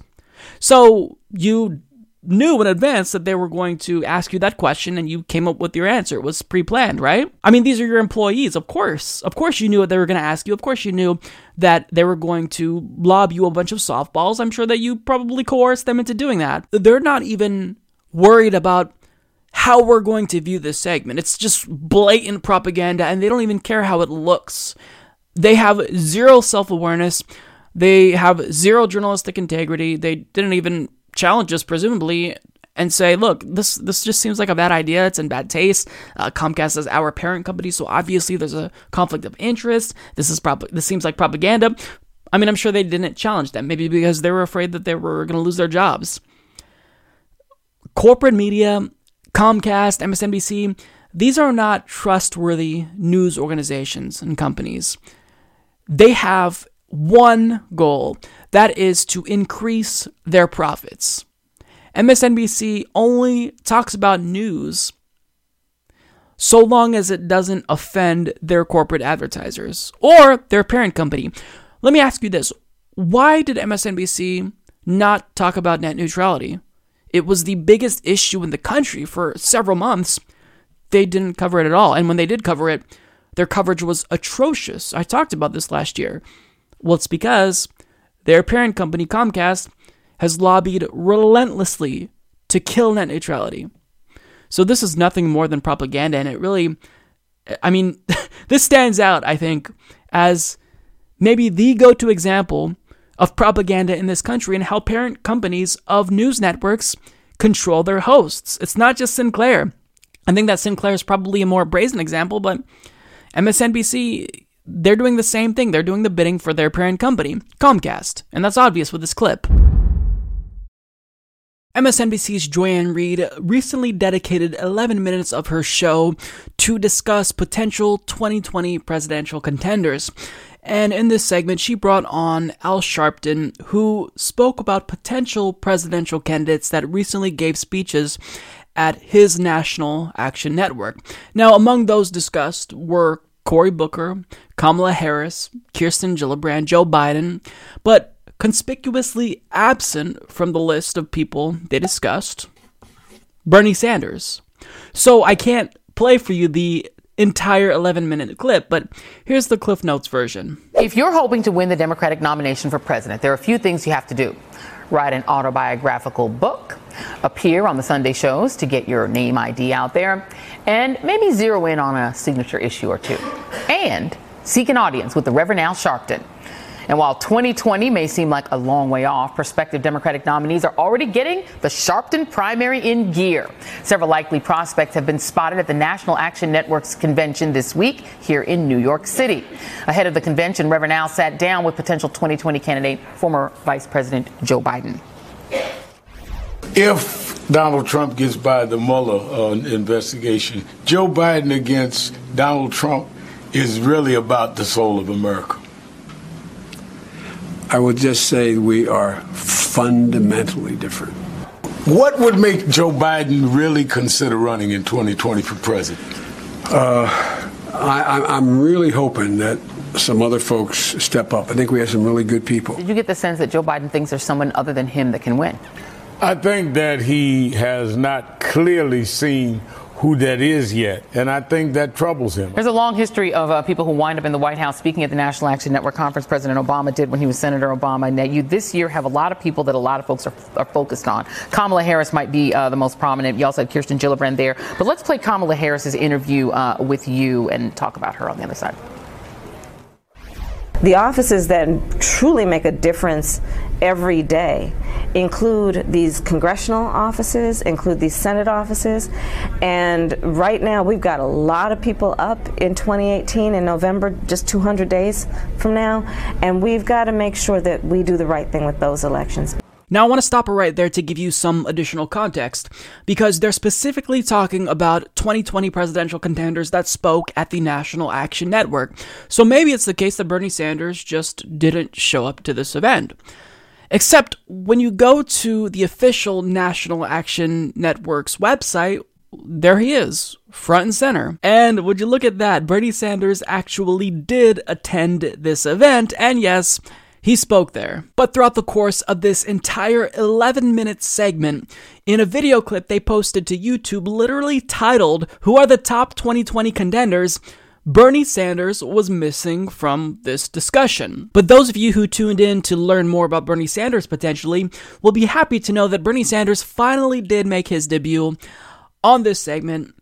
Speaker 1: So you knew in advance that they were going to ask you that question and you came up with your answer. It was pre planned, right? I mean, these are your employees, of course. Of course, you knew what they were going to ask you. Of course, you knew that they were going to lob you a bunch of softballs. I'm sure that you probably coerced them into doing that. They're not even worried about how we're going to view this segment. It's just blatant propaganda and they don't even care how it looks. They have zero self awareness. They have zero journalistic integrity. They didn't even challenge us, presumably, and say, look, this this just seems like a bad idea. It's in bad taste. Uh, Comcast is our parent company, so obviously there's a conflict of interest. This is prob- this seems like propaganda. I mean, I'm sure they didn't challenge them, maybe because they were afraid that they were going to lose their jobs. Corporate media, Comcast, MSNBC, these are not trustworthy news organizations and companies. They have one goal that is to increase their profits. MSNBC only talks about news so long as it doesn't offend their corporate advertisers or their parent company. Let me ask you this why did MSNBC not talk about net neutrality? It was the biggest issue in the country for several months. They didn't cover it at all. And when they did cover it, their coverage was atrocious. I talked about this last year. Well, it's because their parent company, Comcast, has lobbied relentlessly to kill net neutrality. So this is nothing more than propaganda, and it really, I mean, <laughs> this stands out, I think, as maybe the go to example of propaganda in this country and how parent companies of news networks control their hosts. It's not just Sinclair. I think that Sinclair is probably a more brazen example, but MSNBC they're doing the same thing. They're doing the bidding for their parent company, Comcast, and that's obvious with this clip. MSNBC's Joy-Ann Reid recently dedicated 11 minutes of her show to discuss potential 2020 presidential contenders. And in this segment, she brought on Al Sharpton, who spoke about potential presidential candidates that recently gave speeches at his National Action Network. Now, among those discussed were Cory Booker, Kamala Harris, Kirsten Gillibrand, Joe Biden, but conspicuously absent from the list of people they discussed, Bernie Sanders. So I can't play for you the entire 11 minute clip, but here's the Cliff Notes version.
Speaker 13: If you're hoping to win the Democratic nomination for president, there are a few things you have to do write an autobiographical book, appear on the Sunday shows to get your name ID out there, and maybe zero in on a signature issue or two. And seek an audience with the Reverend Al Sharpton. And while 2020 may seem like a long way off, prospective Democratic nominees are already getting the Sharpton primary in gear. Several likely prospects have been spotted at the National Action Network's convention this week here in New York City. Ahead of the convention, Reverend Al sat down with potential 2020 candidate, former Vice President Joe Biden.
Speaker 11: If Donald Trump gets by the Mueller uh, investigation, Joe Biden against Donald Trump is really about the soul of America.
Speaker 14: I would just say we are fundamentally different.
Speaker 11: What would make Joe Biden really consider running in 2020 for president?
Speaker 14: Uh, I, am really hoping that some other folks step up. I think we have some really good people.
Speaker 13: Did you get the sense that Joe Biden thinks there's someone other than him that can win?
Speaker 11: I think that he has not clearly seen who that is yet, and I think that troubles him.
Speaker 13: There's a long history of uh, people who wind up in the White House speaking at the National Action Network conference. President Obama did when he was Senator Obama. Now, you this year have a lot of people that a lot of folks are, are focused on. Kamala Harris might be uh, the most prominent. You also had Kirsten Gillibrand there. But let's play Kamala Harris's interview uh, with you and talk about her on the other side.
Speaker 15: The offices that truly make a difference every day include these congressional offices, include these Senate offices, and right now we've got a lot of people up in 2018 in November, just 200 days from now, and we've got to make sure that we do the right thing with those elections.
Speaker 1: Now, I want to stop right there to give you some additional context, because they're specifically talking about 2020 presidential contenders that spoke at the National Action Network. So maybe it's the case that Bernie Sanders just didn't show up to this event. Except when you go to the official National Action Network's website, there he is, front and center. And would you look at that? Bernie Sanders actually did attend this event, and yes, he spoke there. But throughout the course of this entire 11 minute segment, in a video clip they posted to YouTube, literally titled, Who are the top 2020 contenders? Bernie Sanders was missing from this discussion. But those of you who tuned in to learn more about Bernie Sanders potentially will be happy to know that Bernie Sanders finally did make his debut on this segment,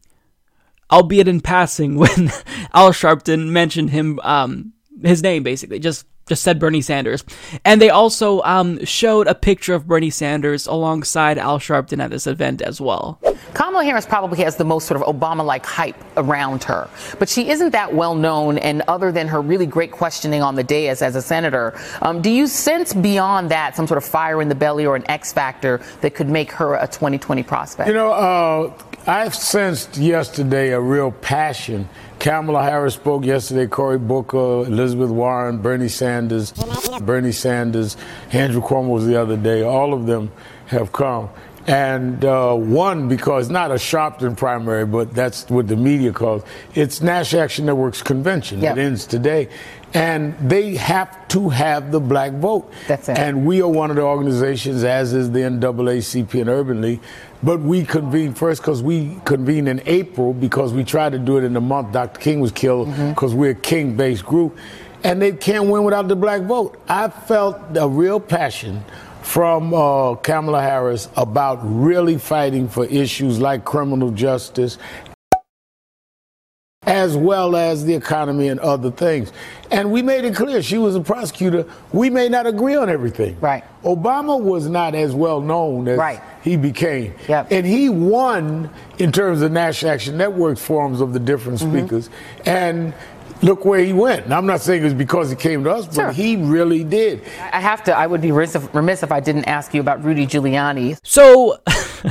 Speaker 1: albeit in passing <laughs> when Al Sharpton mentioned him, um, his name basically, just just said Bernie Sanders. And they also um, showed a picture of Bernie Sanders alongside Al Sharpton at this event as well.
Speaker 13: Kamala Harris probably has the most sort of Obama like hype around her, but she isn't that well known. And other than her really great questioning on the day as, as a senator, um, do you sense beyond that some sort of fire in the belly or an X factor that could make her a 2020 prospect?
Speaker 11: You know, uh, I sensed yesterday a real passion. Kamala Harris spoke yesterday, Cory Booker, Elizabeth Warren, Bernie Sanders, Bernie Sanders, Andrew Cuomo was the other day. All of them have come. And uh, one, because not a Sharpton primary, but that's what the media calls it's National Action Network's convention
Speaker 13: Yep.
Speaker 11: that ends today. And they have to have the black vote.
Speaker 13: That's it.
Speaker 11: And we are one of the organizations, as is the NAACP and Urban League. But we convened first because we convened in April because we tried to do it in the month Dr. King was killed because we're a King based group. And they can't win without the black vote. I felt a real passion from uh, Kamala Harris about really fighting for issues like criminal justice as well as the economy and other things. And we made it clear she was a prosecutor. We may not agree on everything.
Speaker 13: Right.
Speaker 11: Obama was not as well known as
Speaker 13: Right.
Speaker 11: he became.
Speaker 13: Yep.
Speaker 11: And he won in terms of National Action Network forums of the different
Speaker 13: Mm-hmm.
Speaker 11: speakers. And look where he went. Now, I'm not saying it was because he came to us, but
Speaker 13: Sure.
Speaker 11: he really did.
Speaker 13: I have to. I would be remiss if I didn't ask you about Rudy Giuliani.
Speaker 1: So,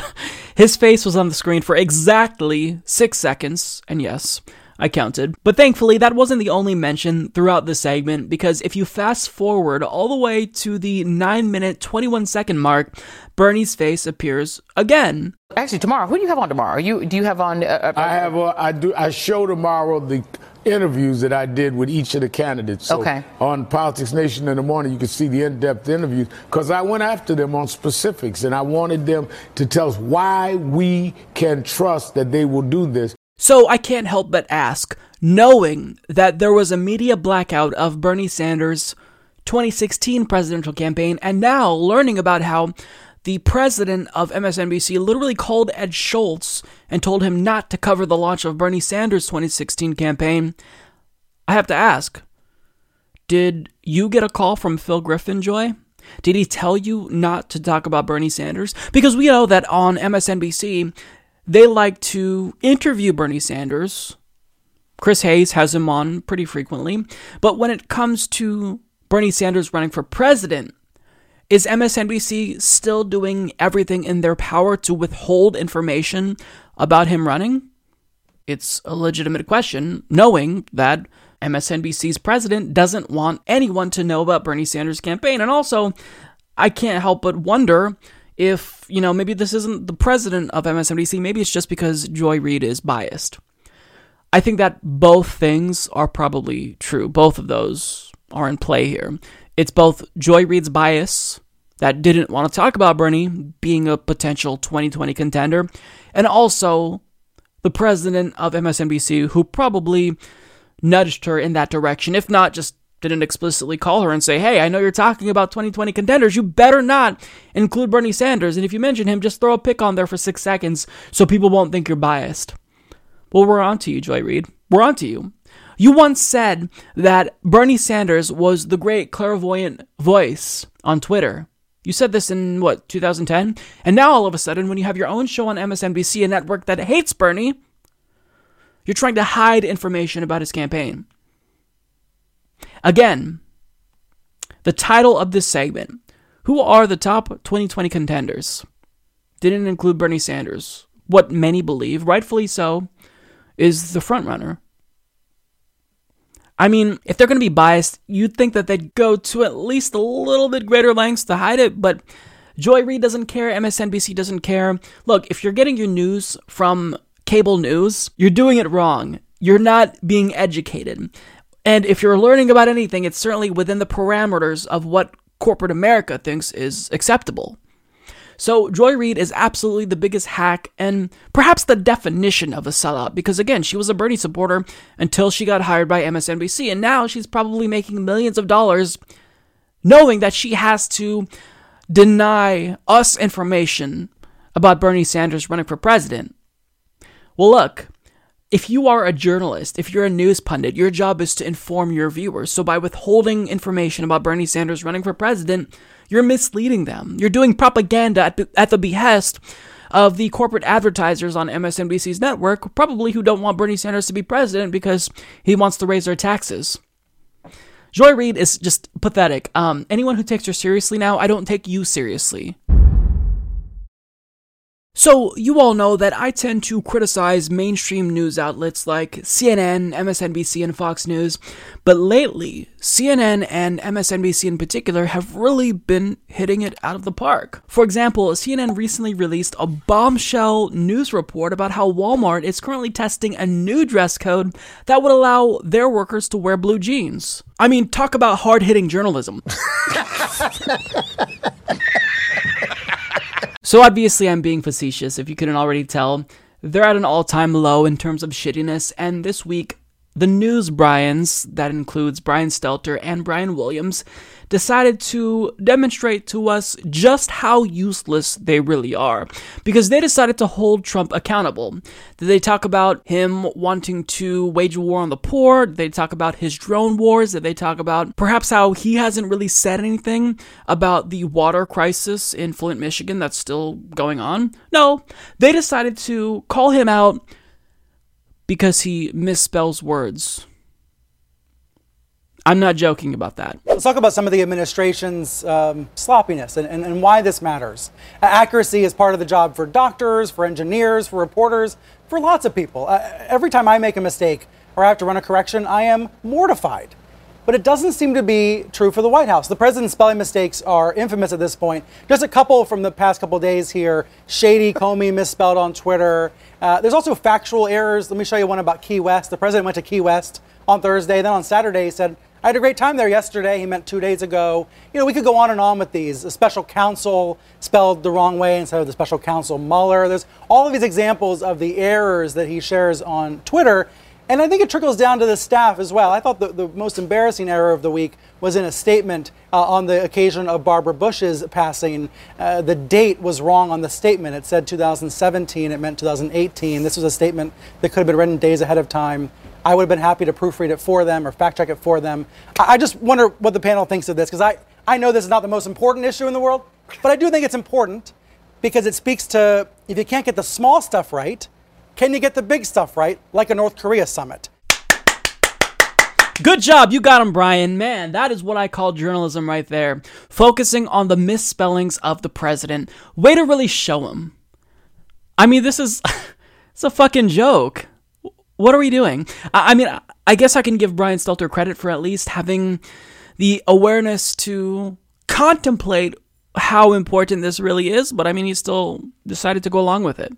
Speaker 1: <laughs> his face was on the screen for exactly six seconds, and yes, I counted. But thankfully, that wasn't the only mention throughout the segment, because if you fast forward all the way to the 9 minute 21 second mark, Bernie's face appears again.
Speaker 13: Actually, tomorrow, who do you have on tomorrow? Are you do you have on? Uh, uh,
Speaker 11: I have a, I do I show tomorrow the interviews that I did with each of the candidates. So
Speaker 13: Okay.
Speaker 11: On Politics Nation in the morning, you can see the in-depth interviews because I went after them on specifics and I wanted them to tell us why we can trust that they will do this.
Speaker 1: So I can't help but ask, knowing that there was a media blackout of Bernie Sanders' 2016 presidential campaign, and now learning about how the president of MSNBC literally called Ed Schultz and told him not to cover the launch of Bernie Sanders' 2016 campaign, I have to ask, did you get a call from Phil Griffin, Joy? Did he tell you not to talk about Bernie Sanders? Because we know that on MSNBC, they like to interview Bernie Sanders. Chris Hayes has him on pretty frequently. But when it comes to Bernie Sanders running for president, is MSNBC still doing everything in their power to withhold information about him running? It's a legitimate question, knowing that MSNBC's president doesn't want anyone to know about Bernie Sanders' campaign. And also, I can't help but wonder if, you know, maybe this isn't the president of MSNBC, maybe it's just because Joy Reid is biased. I think that both things are probably true. Both of those are in play here. It's both Joy Reid's bias that didn't want to talk about Bernie being a potential 2020 contender, and also the president of MSNBC who probably nudged her in that direction, if not just didn't explicitly call her and say, Hey, I know you're talking about 2020 contenders. You better not include Bernie Sanders. And if you mention him, just throw a pic on there for six seconds so people won't think you're biased. Well, we're on to you, Joy Reid. We're on to you. You once said that Bernie Sanders was the great clairvoyant voice on Twitter. You said this in what, 2010? And now all of a sudden, when you have your own show on MSNBC, a network that hates Bernie, you're trying to hide information about his campaign. Again, the title of this segment Who are the top 2020 contenders? Didn't include Bernie Sanders. What many believe, rightfully so, is the frontrunner. I mean, if they're going to be biased, you'd think that they'd go to at least a little bit greater lengths to hide it, but Joy Reid doesn't care, MSNBC doesn't care. Look, if you're getting your news from cable news, you're doing it wrong. You're not being educated. And if you're learning about anything, it's certainly within the parameters of what corporate America thinks is acceptable. So Joy Reid is absolutely the biggest hack and perhaps the definition of a sellout because again, she was a Bernie supporter until she got hired by MSNBC and now she's probably making millions of dollars knowing that she has to deny us information about Bernie Sanders running for president. Well, look, if you are a journalist, if you're a news pundit, your job is to inform your viewers. So by withholding information about Bernie Sanders running for president, you're misleading them. You're doing propaganda at, at the behest of the corporate advertisers on MSNBC's network, probably who don't want Bernie Sanders to be president because he wants to raise their taxes. Joy Reid is just pathetic. Um, anyone who takes her seriously now, I don't take you seriously. So, you all know that I tend to criticize mainstream news outlets like CNN, MSNBC, and Fox News, but lately, CNN and MSNBC in particular have really been hitting it out of the park. For example, CNN recently released a bombshell news report about how Walmart is currently testing a new dress code that would allow their workers to wear blue jeans. I mean, talk about hard hitting journalism. <laughs> <laughs> So obviously, I'm being facetious, if you couldn't already tell. They're at an all time low in terms of shittiness, and this week, the News Brians, that includes Brian Stelter and Brian Williams, decided to demonstrate to us just how useless they really are. Because they decided to hold Trump accountable. Did they talk about him wanting to wage a war on the poor? Did they talk about his drone wars? Did they talk about perhaps how he hasn't really said anything about the water crisis in Flint, Michigan that's still going on? No. They decided to call him out because he misspells words. I'm not joking about that.
Speaker 16: Let's talk about some of the administration's um, sloppiness and, and, and, why this matters. Accuracy is part of the job for doctors, for engineers, for reporters, for lots of people. Uh, every time I make a mistake or I have to run a correction, I am mortified. But it doesn't seem to be true for the White House. The president's spelling mistakes are infamous at this point. Just a couple from the past couple days here. Shady Comey misspelled on Twitter. Uh, there's also factual errors. Let me show you one about Key West. The president went to Key West on Thursday. Then on Saturday, he said, I had a great time there yesterday. He meant two days ago. You know, we could go on and on with these. A special counsel spelled the wrong way instead of the special counsel Mueller. There's all of these examples of the errors that he shares on Twitter. And I think it trickles down to the staff as well. I thought the, the most embarrassing error of the week was in a statement uh, on the occasion of Barbara Bush's passing. Uh, the date was wrong on the statement. It said 2017, it meant 2018. This was a statement that could have been written days ahead of time. I would have been happy to proofread it for them or fact check it for them. I, I just wonder what the panel thinks of this because I, I know this is not the most important issue in the world, but I do think it's important because it speaks to if you can't get the small stuff right, can you get the big stuff right, like a North Korea summit?
Speaker 1: Good job, you got him, Brian. Man, that is what I call journalism right there. Focusing on the misspellings of the president. Way to really show him. I mean, this is <laughs> it's a fucking joke. What are we doing? I, I mean, I guess I can give Brian Stelter credit for at least having the awareness to contemplate how important this really is, but I mean, he still decided to go along with it.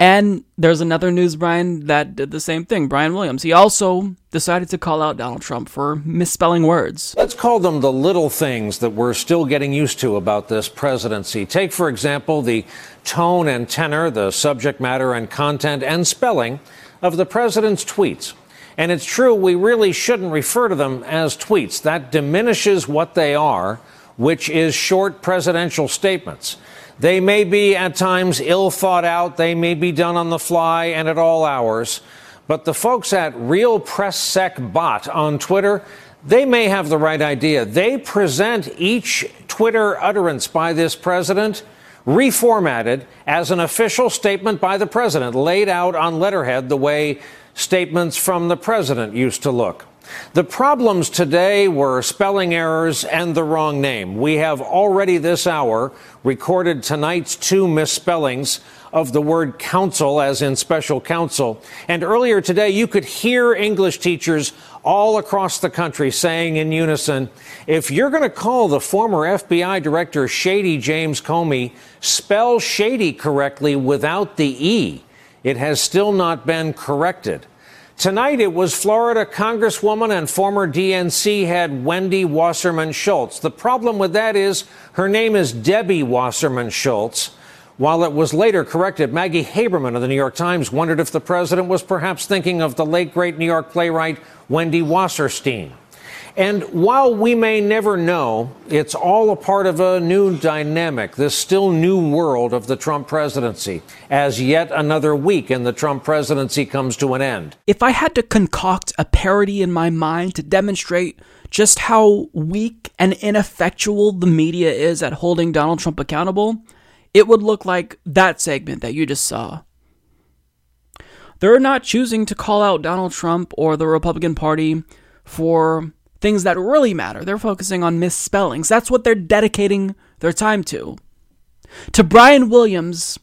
Speaker 1: And there's another news Brian that did the same thing, Brian Williams. He also decided to call out Donald Trump for misspelling words.
Speaker 17: Let's call them the little things that we're still getting used to about this presidency. Take, for example, the tone and tenor, the subject matter and content and spelling of the president's tweets. And it's true, we really shouldn't refer to them as tweets. That diminishes what they are, which is short presidential statements. They may be at times ill thought out, they may be done on the fly and at all hours. But the folks at Real Press Sec Bot on Twitter, they may have the right idea. They present each Twitter utterance by this president reformatted as an official statement by the president, laid out on letterhead the way statements from the president used to look. The problems today were spelling errors and the wrong name. We have already this hour recorded tonight's two misspellings of the word counsel, as in special counsel. And earlier today, you could hear English teachers all across the country saying in unison if you're going to call the former FBI director Shady James Comey, spell shady correctly without the E. It has still not been corrected. Tonight, it was Florida Congresswoman and former DNC head Wendy Wasserman Schultz. The problem with that is her name is Debbie Wasserman Schultz. While it was later corrected, Maggie Haberman of the New York Times wondered if the president was perhaps thinking of the late great New York playwright Wendy Wasserstein. And while we may never know, it's all a part of a new dynamic, this still new world of the Trump presidency, as yet another week in the Trump presidency comes to an end.
Speaker 1: If I had to concoct a parody in my mind to demonstrate just how weak and ineffectual the media is at holding Donald Trump accountable, it would look like that segment that you just saw. They're not choosing to call out Donald Trump or the Republican Party for things that really matter. They're focusing on misspellings. That's what they're dedicating their time to. To Brian Williams,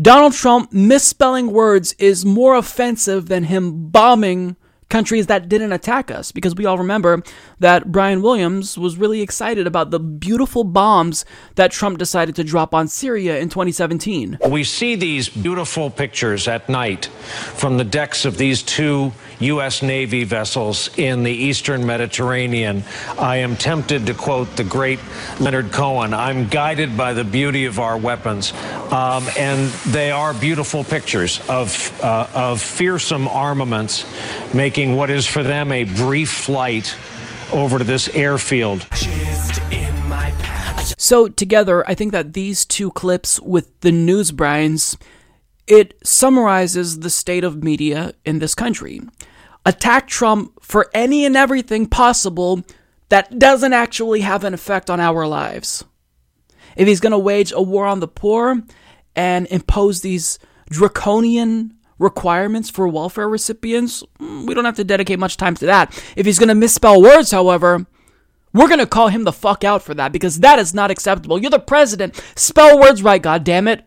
Speaker 1: Donald Trump misspelling words is more offensive than him bombing countries that didn't attack us because we all remember that Brian Williams was really excited about the beautiful bombs that Trump decided to drop on Syria in 2017.
Speaker 17: We see these beautiful pictures at night from the decks of these two U.S. Navy vessels in the eastern Mediterranean. I am tempted to quote the great Leonard Cohen I'm guided by the beauty of our weapons. Um, and they are beautiful pictures of, uh, of fearsome armaments making what is for them a brief flight over to this airfield.
Speaker 1: So, together, I think that these two clips with the news Brian's it summarizes the state of media in this country. Attack Trump for any and everything possible that doesn't actually have an effect on our lives. If he's going to wage a war on the poor and impose these draconian requirements for welfare recipients, mm, we don't have to dedicate much time to that. If he's going to misspell words, however, we're going to call him the fuck out for that because that is not acceptable. You're the president. Spell words right, god damn it.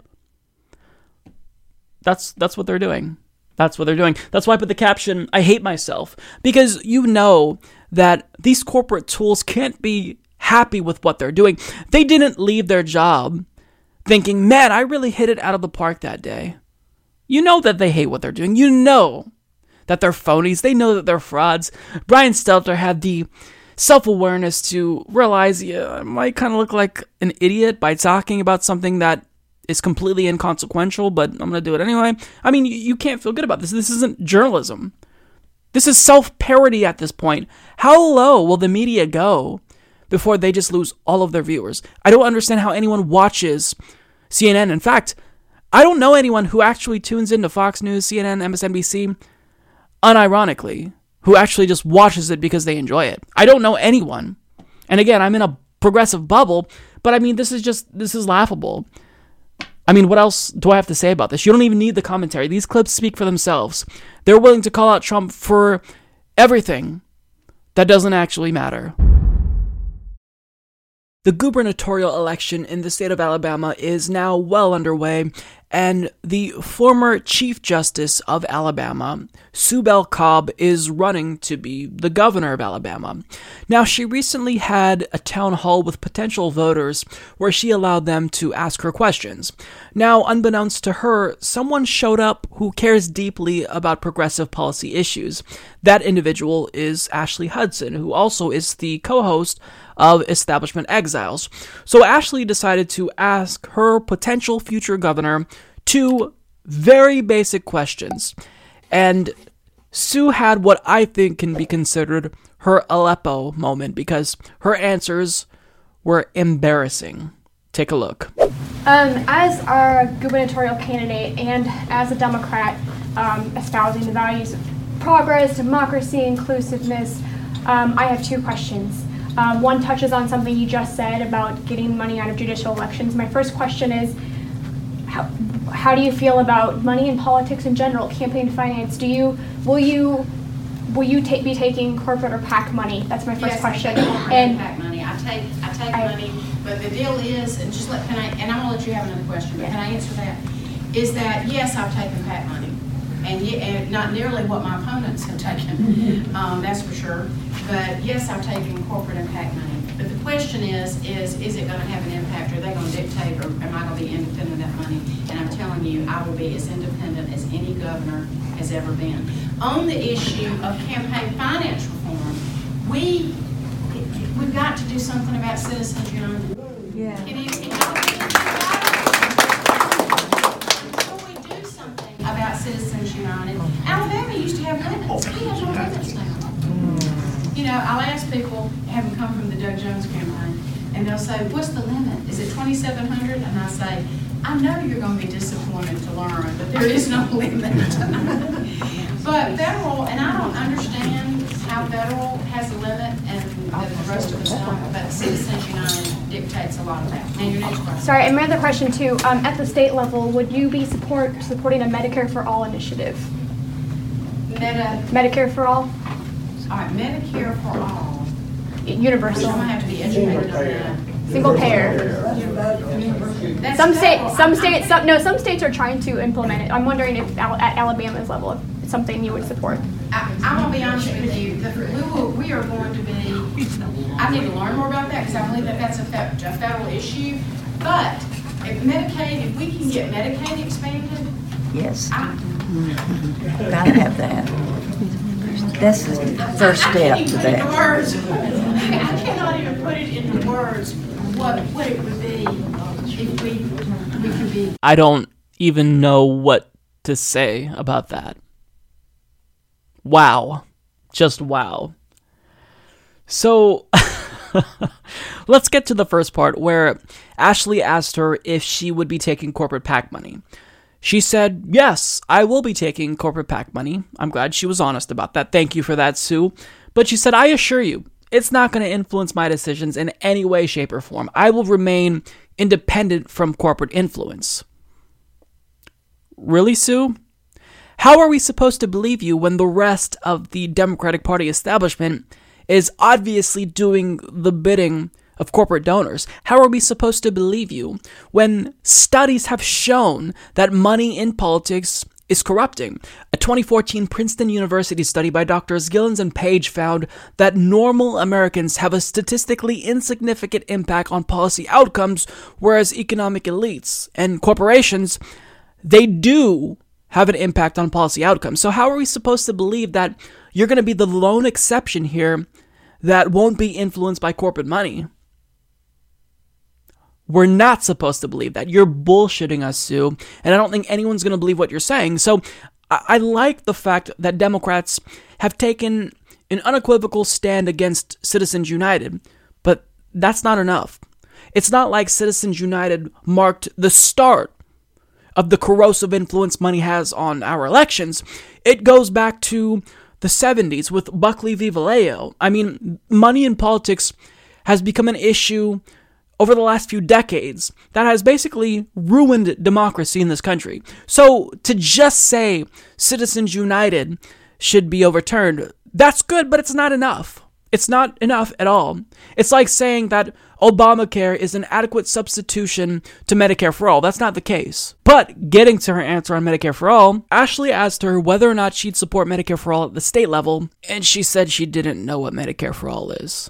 Speaker 1: That's that's what they're doing. That's what they're doing. That's why I put the caption, I hate myself. Because you know that these corporate tools can't be happy with what they're doing. They didn't leave their job thinking, man, I really hit it out of the park that day. You know that they hate what they're doing. You know that they're phonies. They know that they're frauds. Brian Stelter had the self awareness to realize, yeah, I might kind of look like an idiot by talking about something that is completely inconsequential, but I'm going to do it anyway. I mean, you, you can't feel good about this. This isn't journalism. This is self parody at this point. How low will the media go before they just lose all of their viewers? I don't understand how anyone watches CNN. In fact, I don't know anyone who actually tunes into Fox News, CNN, MSNBC, unironically, who actually just watches it because they enjoy it. I don't know anyone. And again, I'm in a progressive bubble, but I mean, this is just, this is laughable. I mean, what else do I have to say about this? You don't even need the commentary. These clips speak for themselves. They're willing to call out Trump for everything that doesn't actually matter. The gubernatorial election in the state of Alabama is now well underway, and the former Chief Justice of Alabama, Sue Bell Cobb, is running to be the governor of Alabama. Now, she recently had a town hall with potential voters where she allowed them to ask her questions. Now, unbeknownst to her, someone showed up who cares deeply about progressive policy issues. That individual is Ashley Hudson, who also is the co host of Establishment Exiles. So Ashley decided to ask her potential future governor two very basic questions. And Sue had what I think can be considered her Aleppo moment because her answers were embarrassing. Take a look.
Speaker 18: Um, as our gubernatorial candidate and as a Democrat um, espousing the values of progress, democracy, inclusiveness, um, I have two questions. Um, one touches on something you just said about getting money out of judicial elections. My first question is how, how do you feel about money in politics in general, campaign finance? Do you will you will you ta- be taking corporate or PAC money? That's my first
Speaker 19: yes,
Speaker 18: question.
Speaker 19: I take
Speaker 18: and
Speaker 19: PAC money. I take I take
Speaker 18: I-
Speaker 19: money, but the deal is, and just let can I and I'm gonna let you have another question, but can I answer that? Is that yes, I've taken PAC money. And, ye- and not nearly what my opponents have taken, um, that's for sure. But yes, I've taken corporate impact money. But the question is, is, is it gonna have an impact? Are they gonna dictate, or am I gonna be independent of that money? And I'm telling you, I will be as independent as any governor has ever been. On the issue of campaign finance reform, we, we've got to do something about Citizens United. Yeah. It is, it Before we do something about Citizens United, Alabama used to have limits. We have no limits now. You know, I'll ask people, having come from the Doug Jones campaign, and they'll say, what's the limit? Is it twenty-seven hundred? And I say, I know you're gonna be disappointed to learn, but there is no <laughs> limit. <laughs> But federal, and I don't understand how federal has a limit and the rest of us don't, but Citizens United dictates a lot of that. And your next question.
Speaker 18: Sorry, and my other question too. Um, at the state level, would you be support supporting a Medicare for All initiative?
Speaker 19: Meta,
Speaker 18: Medicare for All,
Speaker 19: all right, Medicare for all.
Speaker 18: universal,
Speaker 19: I'm gonna have to be educated on that.
Speaker 18: single payer.
Speaker 19: That's
Speaker 18: Some states,
Speaker 19: federal.
Speaker 18: some states, some, no, some states are trying to implement it. I'm wondering if Al- at Alabama's level, if it's something you would support.
Speaker 19: I, I'm gonna be honest with you, the, we will, we are going to be, I need to learn more about that, because I believe that that's a fe- a federal issue. But if Medicaid, if we can get Medicaid expanded,
Speaker 20: Yes,
Speaker 19: I,
Speaker 20: gotta have that. That's the first
Speaker 19: I
Speaker 20: step
Speaker 19: can't
Speaker 20: to
Speaker 19: even put it into
Speaker 20: that.
Speaker 19: words. I cannot even put it into words, what, what it would be if we, we could be
Speaker 1: I don't even know what to say about that. Wow. Just wow. So, <laughs> let's get to the first part where Ashley asked her if she would be taking corporate PAC money. She said, Yes, I will be taking corporate PAC money. I'm glad she was honest about that. Thank you for that, Sue. But she said, I assure you, it's not going to influence my decisions in any way, shape, or form. I will remain independent from corporate influence. Really, Sue? How are we supposed to believe you when the rest of the Democratic Party establishment is obviously doing the bidding of corporate donors? How are we supposed to believe you when studies have shown that money in politics is corrupting? A 2014 Princeton University study by Drs. Gilens and Page found that normal Americans have a statistically insignificant impact on policy outcomes, whereas economic elites and corporations they do have an impact on policy outcomes. So, how are we supposed to believe that you're going to be the lone exception here that won't be influenced by corporate money? We're not supposed to believe that. You're bullshitting us, Sue. And I don't think anyone's going to believe what you're saying. So, I, I like the fact that Democrats have taken an unequivocal stand against Citizens United, but that's not enough. It's not like Citizens United marked the start of the corrosive influence money has on our elections. It goes back to the 70s with Buckley v. Valeo. I mean, money in politics has become an issue over the last few decades that has basically ruined democracy in this country. So to just say Citizens United should be overturned, that's good, but it's not enough. It's not enough at all. It's like saying that Obamacare is an adequate substitution to Medicare for all. That's not the case. But getting to her answer on Medicare for all, Ashley asked her whether or not she'd support Medicare for all at the state level, and she said she didn't know what Medicare for all is.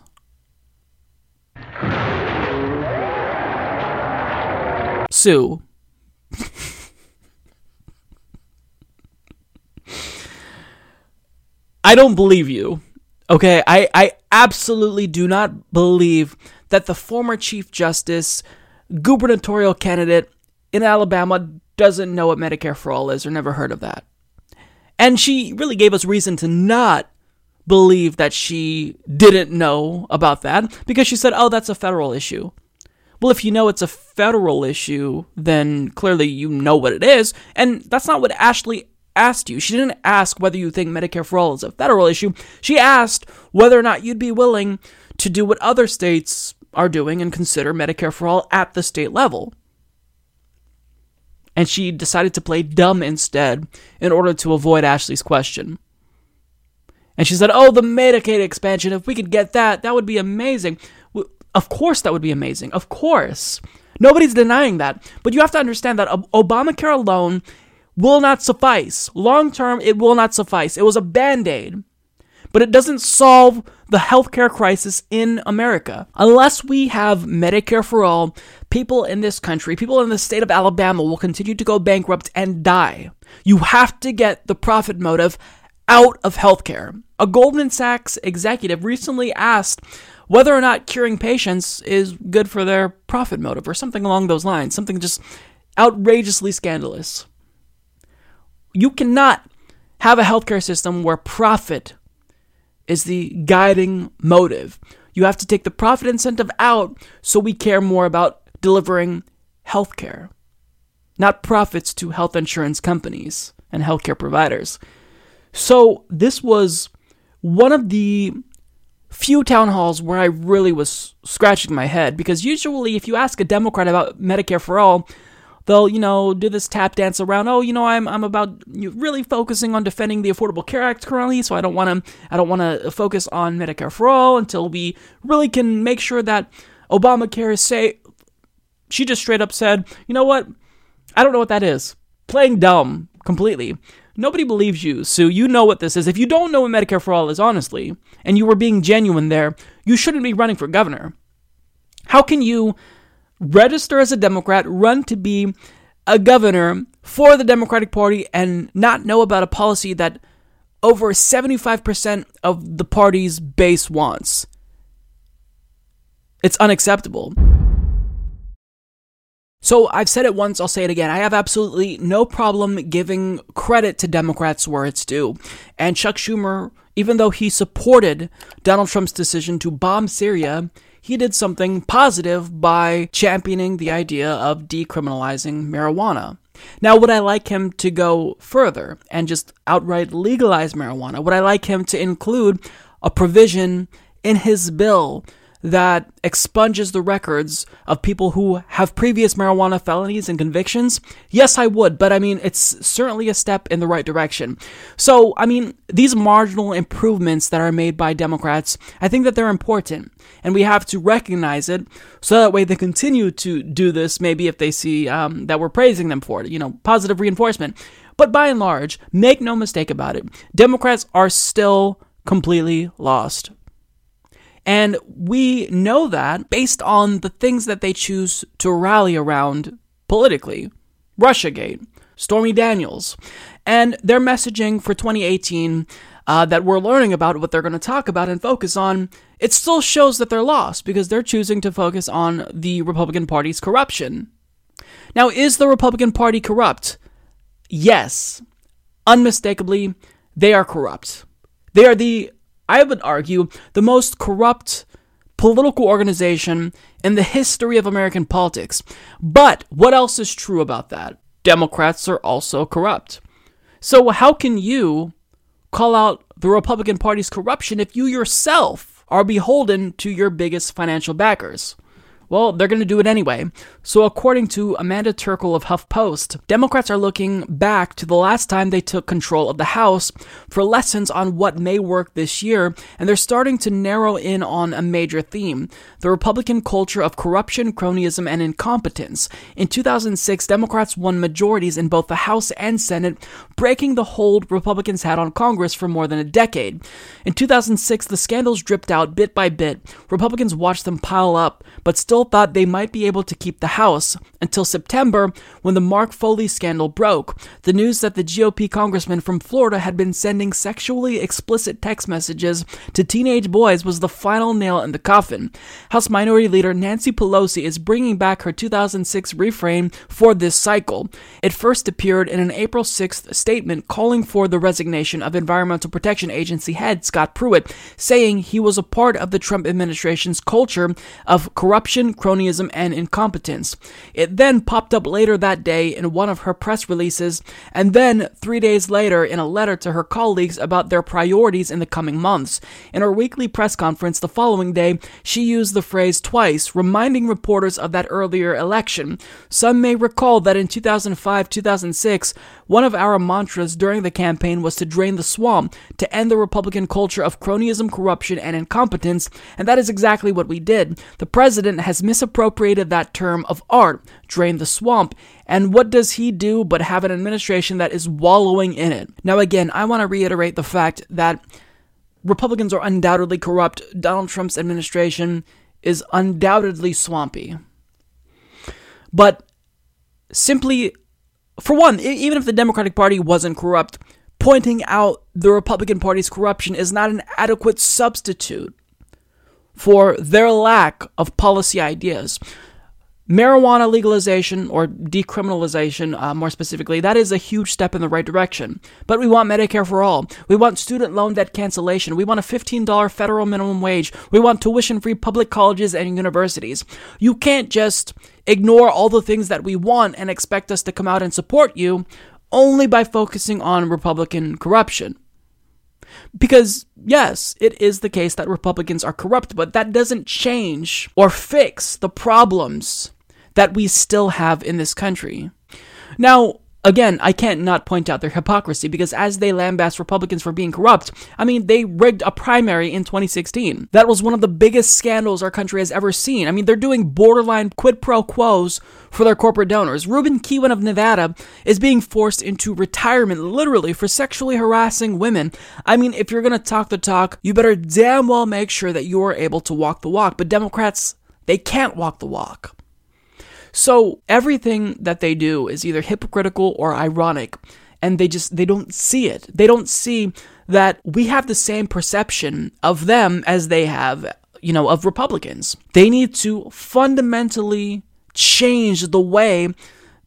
Speaker 1: Sue. <laughs> I don't believe you. Okay, I, I absolutely do not believe that the former Chief Justice, gubernatorial candidate in Alabama, doesn't know what Medicare for All is or never heard of that. And she really gave us reason to not believe that she didn't know about that because she said, oh, that's a federal issue. Well, if you know it's a federal issue, then clearly you know what it is. And that's not what Ashley asked you. She didn't ask whether you think Medicare for All is a federal issue. She asked whether or not you'd be willing to do what other states are doing and consider Medicare for All at the state level. And she decided to play dumb instead in order to avoid Ashley's question. And she said, Oh, the Medicaid expansion, if we could get that, that would be amazing. Of course, that would be amazing. Of course. Nobody's denying that. But you have to understand that Obamacare alone will not suffice. Long term, it will not suffice. It was a band aid, but it doesn't solve the healthcare crisis in America. Unless we have Medicare for all, people in this country, people in the state of Alabama will continue to go bankrupt and die. You have to get the profit motive out of healthcare. A Goldman Sachs executive recently asked whether or not curing patients is good for their profit motive or something along those lines, something just outrageously scandalous. You cannot have a healthcare system where profit is the guiding motive. You have to take the profit incentive out so we care more about delivering healthcare, not profits to health insurance companies and healthcare providers. So, this was one of the few town halls where I really was scratching my head because usually, if you ask a Democrat about Medicare for all, they'll you know do this tap dance around oh you know i'm i'm about really focusing on defending the affordable care act currently so i don't want to i don't want to focus on medicare for all until we really can make sure that obamacare is safe. She just straight up said you know what? I don't know what that is. Playing dumb completely. Nobody believes you so you know what this is. If you don't know what medicare for all is honestly and you were being genuine there you shouldn't be running for governor. How can you register as a Democrat, run to be a governor for the Democratic Party, and not know about a policy that over 75% of the party's base wants. It's unacceptable. So I've said it once, I'll say it again. I have absolutely no problem giving credit to Democrats where it's due. And Chuck Schumer, even though he supported Donald Trump's decision to bomb Syria, he did something positive by championing the idea of decriminalizing marijuana. Now, would I like him to go further and just outright legalize marijuana? Would I like him to include a provision in his bill that expunges the records of people who have previous marijuana felonies and convictions? Yes, I would, but I mean, it's certainly a step in the right direction. So, I mean, these marginal improvements that are made by Democrats, I think that they're important, and we have to recognize it so that way they continue to do this, maybe if they see um, that we're praising them for it, you know, positive reinforcement. But by and large, make no mistake about it, Democrats are still completely lost and we know that based on the things that they choose to rally around politically Russiagate, Stormy Daniels, and their messaging for 2018 uh, that we're learning about, what they're going to talk about and focus on, it still shows that they're lost because they're choosing to focus on the Republican Party's corruption. Now, is the Republican Party corrupt? Yes. Unmistakably, they are corrupt. They are the I would argue, the most corrupt political organization in the history of American politics. But what else is true about that? Democrats are also corrupt. So, how can you call out the Republican Party's corruption if you yourself are beholden to your biggest financial backers? Well, they're going to do it anyway. So, according to Amanda Terkel of HuffPost, Democrats are looking back to the last time they took control of the House for lessons on what may work this year, and they're starting to narrow in on a major theme the Republican culture of corruption, cronyism, and incompetence. In 2006, Democrats won majorities in both the House and Senate, breaking the hold Republicans had on Congress for more than a decade. In 2006, the scandals dripped out bit by bit. Republicans watched them pile up, but still thought they might be able to keep the House until September when the Mark Foley scandal broke. The news that the GOP congressman from Florida had been sending sexually explicit text messages to teenage boys was the final nail in the coffin. House Minority Leader Nancy Pelosi is bringing back her 2006 refrain for this cycle. It first appeared in an April 6th statement calling for the resignation of Environmental Protection Agency head Scott Pruitt, saying he was a part of the Trump administration's culture of corruption, cronyism, and incompetence. It then popped up later that day in one of her press releases, and then three days later in a letter to her colleagues about their priorities in the coming months. In her weekly press conference the following day, she used the phrase twice, reminding reporters of that earlier election. Some may recall that in 2005 2006, one of our mantras during the campaign was to drain the swamp, to end the Republican culture of cronyism, corruption, and incompetence, and that is exactly what we did. The president has misappropriated that term of art, drain the swamp, and what does he do but have an administration that is wallowing in it? Now, again, I want to reiterate the fact that Republicans are undoubtedly corrupt. Donald Trump's administration is undoubtedly swampy. But simply, for one, even if the Democratic Party wasn't corrupt, pointing out the Republican Party's corruption is not an adequate substitute for their lack of policy ideas marijuana legalization or decriminalization, uh, more specifically, that is a huge step in the right direction. But we want Medicare for all. We want student loan debt cancellation. We want a $15 federal minimum wage. We want tuition free public colleges and universities. You can't just ignore all the things that we want and expect us to come out and support you only by focusing on Republican corruption. Because, yes, it is the case that Republicans are corrupt, but that doesn't change or fix the problems that we still have in this country. Now, Again, I can't not point out their hypocrisy because as they lambast Republicans for being corrupt, I mean, they rigged a primary in 2016. That was one of the biggest scandals our country has ever seen. I mean, they're doing borderline quid pro quos for their corporate donors. Ruben Kihuen of Nevada is being forced into retirement literally for sexually harassing women. I mean, if you're going to talk the talk, you better damn well make sure that you are able to walk the walk. But Democrats, they can't walk the walk. So everything that they do is either hypocritical or ironic, and they just they don't see it. They don't see that we have the same perception of them as they have, you know, of Republicans. They need to fundamentally change the way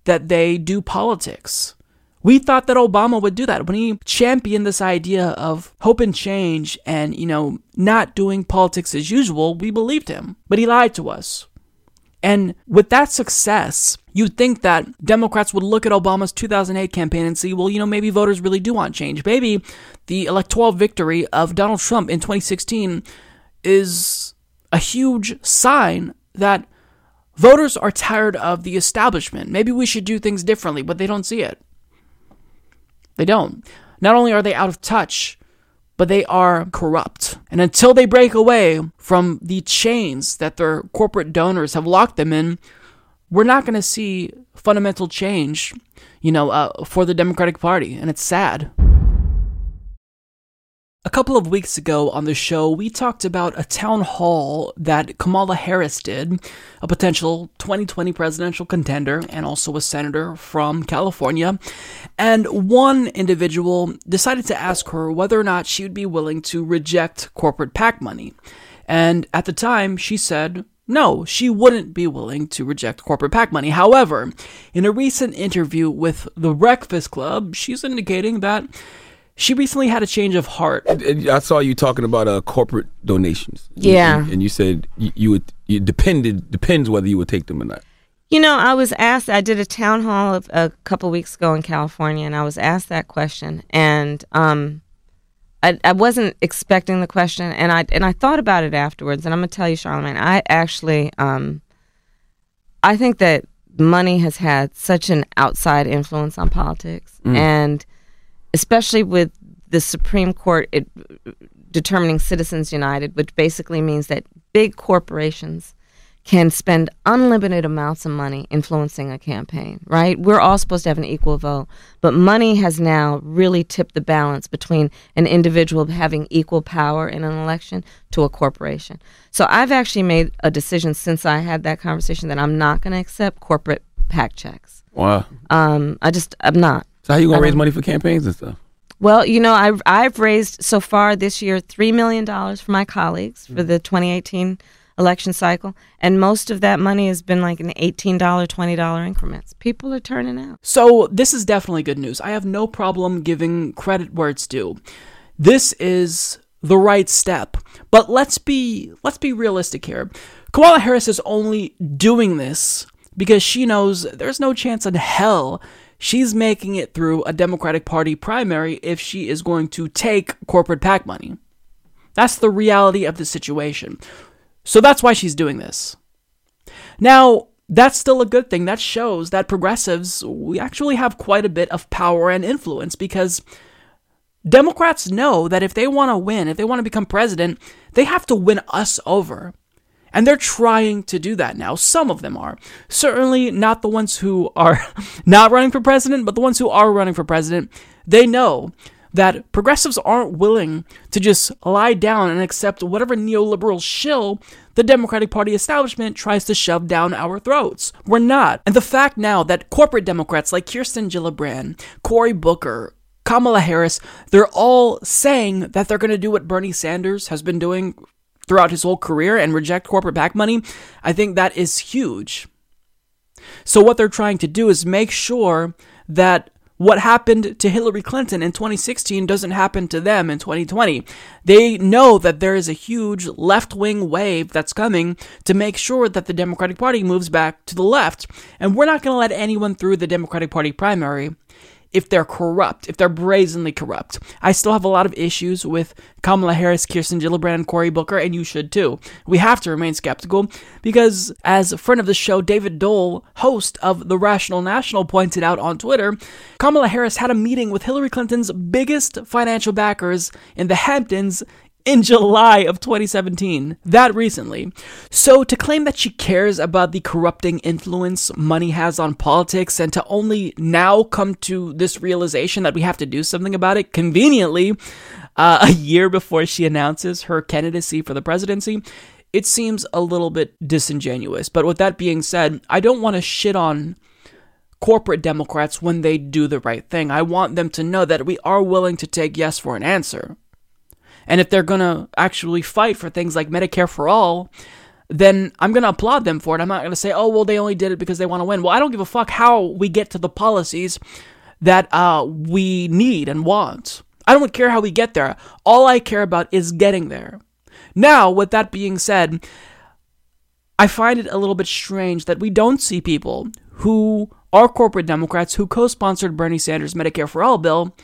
Speaker 1: that they do politics. We thought that Obama would do that when he championed this idea of hope and change and, you know, not doing politics as usual. We believed him, but he lied to us. And with that success, you'd think that Democrats would look at Obama's 2008 campaign and see, well, you know, maybe voters really do want change. Maybe the electoral victory of Donald Trump in 2016 is a huge sign that voters are tired of the establishment. Maybe we should do things differently, but they don't see it. They don't. Not only are they out of touch but they are corrupt. And until they break away from the chains that their corporate donors have locked them in, we're not going to see fundamental change, you know, uh, for the Democratic Party. And it's sad. A couple of weeks ago on the show, we talked about a town hall that Kamala Harris did, a potential 2020 presidential contender and also a senator from California. And one individual decided to ask her whether or not she would be willing to reject corporate PAC money. And at the time, she said, no, she wouldn't be willing to reject corporate PAC money. However, in a recent interview with The Breakfast Club, she's indicating that she recently had a change of heart.
Speaker 21: I saw you talking about uh, corporate donations.
Speaker 15: Yeah,
Speaker 21: and, and you said you, you would. It depended depends whether you would take them or not.
Speaker 15: You know, I was asked. I did a town hall of, a couple weeks ago in California, and I was asked that question, and um, I, I wasn't expecting the question, and I and I thought about it afterwards, and I'm gonna tell you, Charlamagne, I actually um, I think that money has had such an outside influence on politics,
Speaker 21: Mm.
Speaker 15: and especially with the Supreme Court it, determining Citizens United, which basically means that big corporations can spend unlimited amounts of money influencing a campaign, right? We're all supposed to have an equal vote, but money has now really tipped the balance between an individual having equal power in an election to a corporation. So I've actually made a decision since I had that conversation that I'm not going to accept corporate PAC checks.
Speaker 21: Wow.
Speaker 15: Um, I just I'm not.
Speaker 21: So how you gonna
Speaker 15: I
Speaker 21: raise money for campaigns and stuff?
Speaker 15: Well, you know, I've I've raised so far this year three million dollars for my colleagues for mm. the 2018 election cycle, and most of that money has been like an eighteen dollar, twenty dollar increments. People are turning out.
Speaker 1: So, this is definitely good news. I have no problem giving credit where it's due. This is the right step. But let's be let's be realistic here. Kamala Harris is only doing this because she knows there's no chance in hell she's making it through a Democratic Party primary if she is going to take corporate PAC money. That's the reality of the situation. So that's why she's doing this. Now, that's still a good thing. That shows that progressives, we actually have quite a bit of power and influence because Democrats know that if they want to win, if they want to become president, they have to win us over. And they're trying to do that now. Some of them are. Certainly not the ones who are <laughs> not running for president, but the ones who are running for president. They know that progressives aren't willing to just lie down and accept whatever neoliberal shill the Democratic Party establishment tries to shove down our throats. We're not. And the fact now that corporate Democrats like Kirsten Gillibrand, Cory Booker, Kamala Harris, they're all saying that they're going to do what Bernie Sanders has been doing throughout his whole career and reject corporate PAC money, I think that is huge. So, what they're trying to do is make sure that what happened to Hillary Clinton in 2016 doesn't happen to them in 2020. They know that there is a huge left wing wave that's coming to make sure that the Democratic Party moves back to the left. And we're not going to let anyone through the Democratic Party primary if they're corrupt, if they're brazenly corrupt. I still have a lot of issues with Kamala Harris, Kirsten Gillibrand, and Cory Booker, and you should too. We have to remain skeptical because, as a friend of the show, David Doel, host of The Rational National, pointed out on Twitter, Kamala Harris had a meeting with Hillary Clinton's biggest financial backers in the Hamptons in July of 2017, that recently. So to claim that she cares about the corrupting influence money has on politics and to only now come to this realization that we have to do something about it conveniently uh, a year before she announces her candidacy for the presidency, it seems a little bit disingenuous. But with that being said, I don't want to shit on corporate Democrats when they do the right thing. I want them to know that we are willing to take yes for an answer. And if they're going to actually fight for things like Medicare for all, then I'm going to applaud them for it. I'm not going to say, oh, well, they only did it because they want to win. Well, I don't give a fuck how we get to the policies that uh, we need and want. I don't care how we get there. All I care about is getting there. Now, with that being said, I find it a little bit strange that we don't see people who are corporate Democrats who co sponsored Bernie Sanders' Medicare for All bill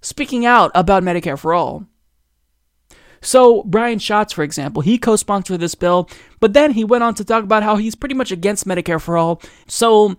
Speaker 1: speaking out about Medicare for All. So, Brian Schatz, for example, he co sponsored this bill, but then he went on to talk about how he's pretty much against Medicare for All. So,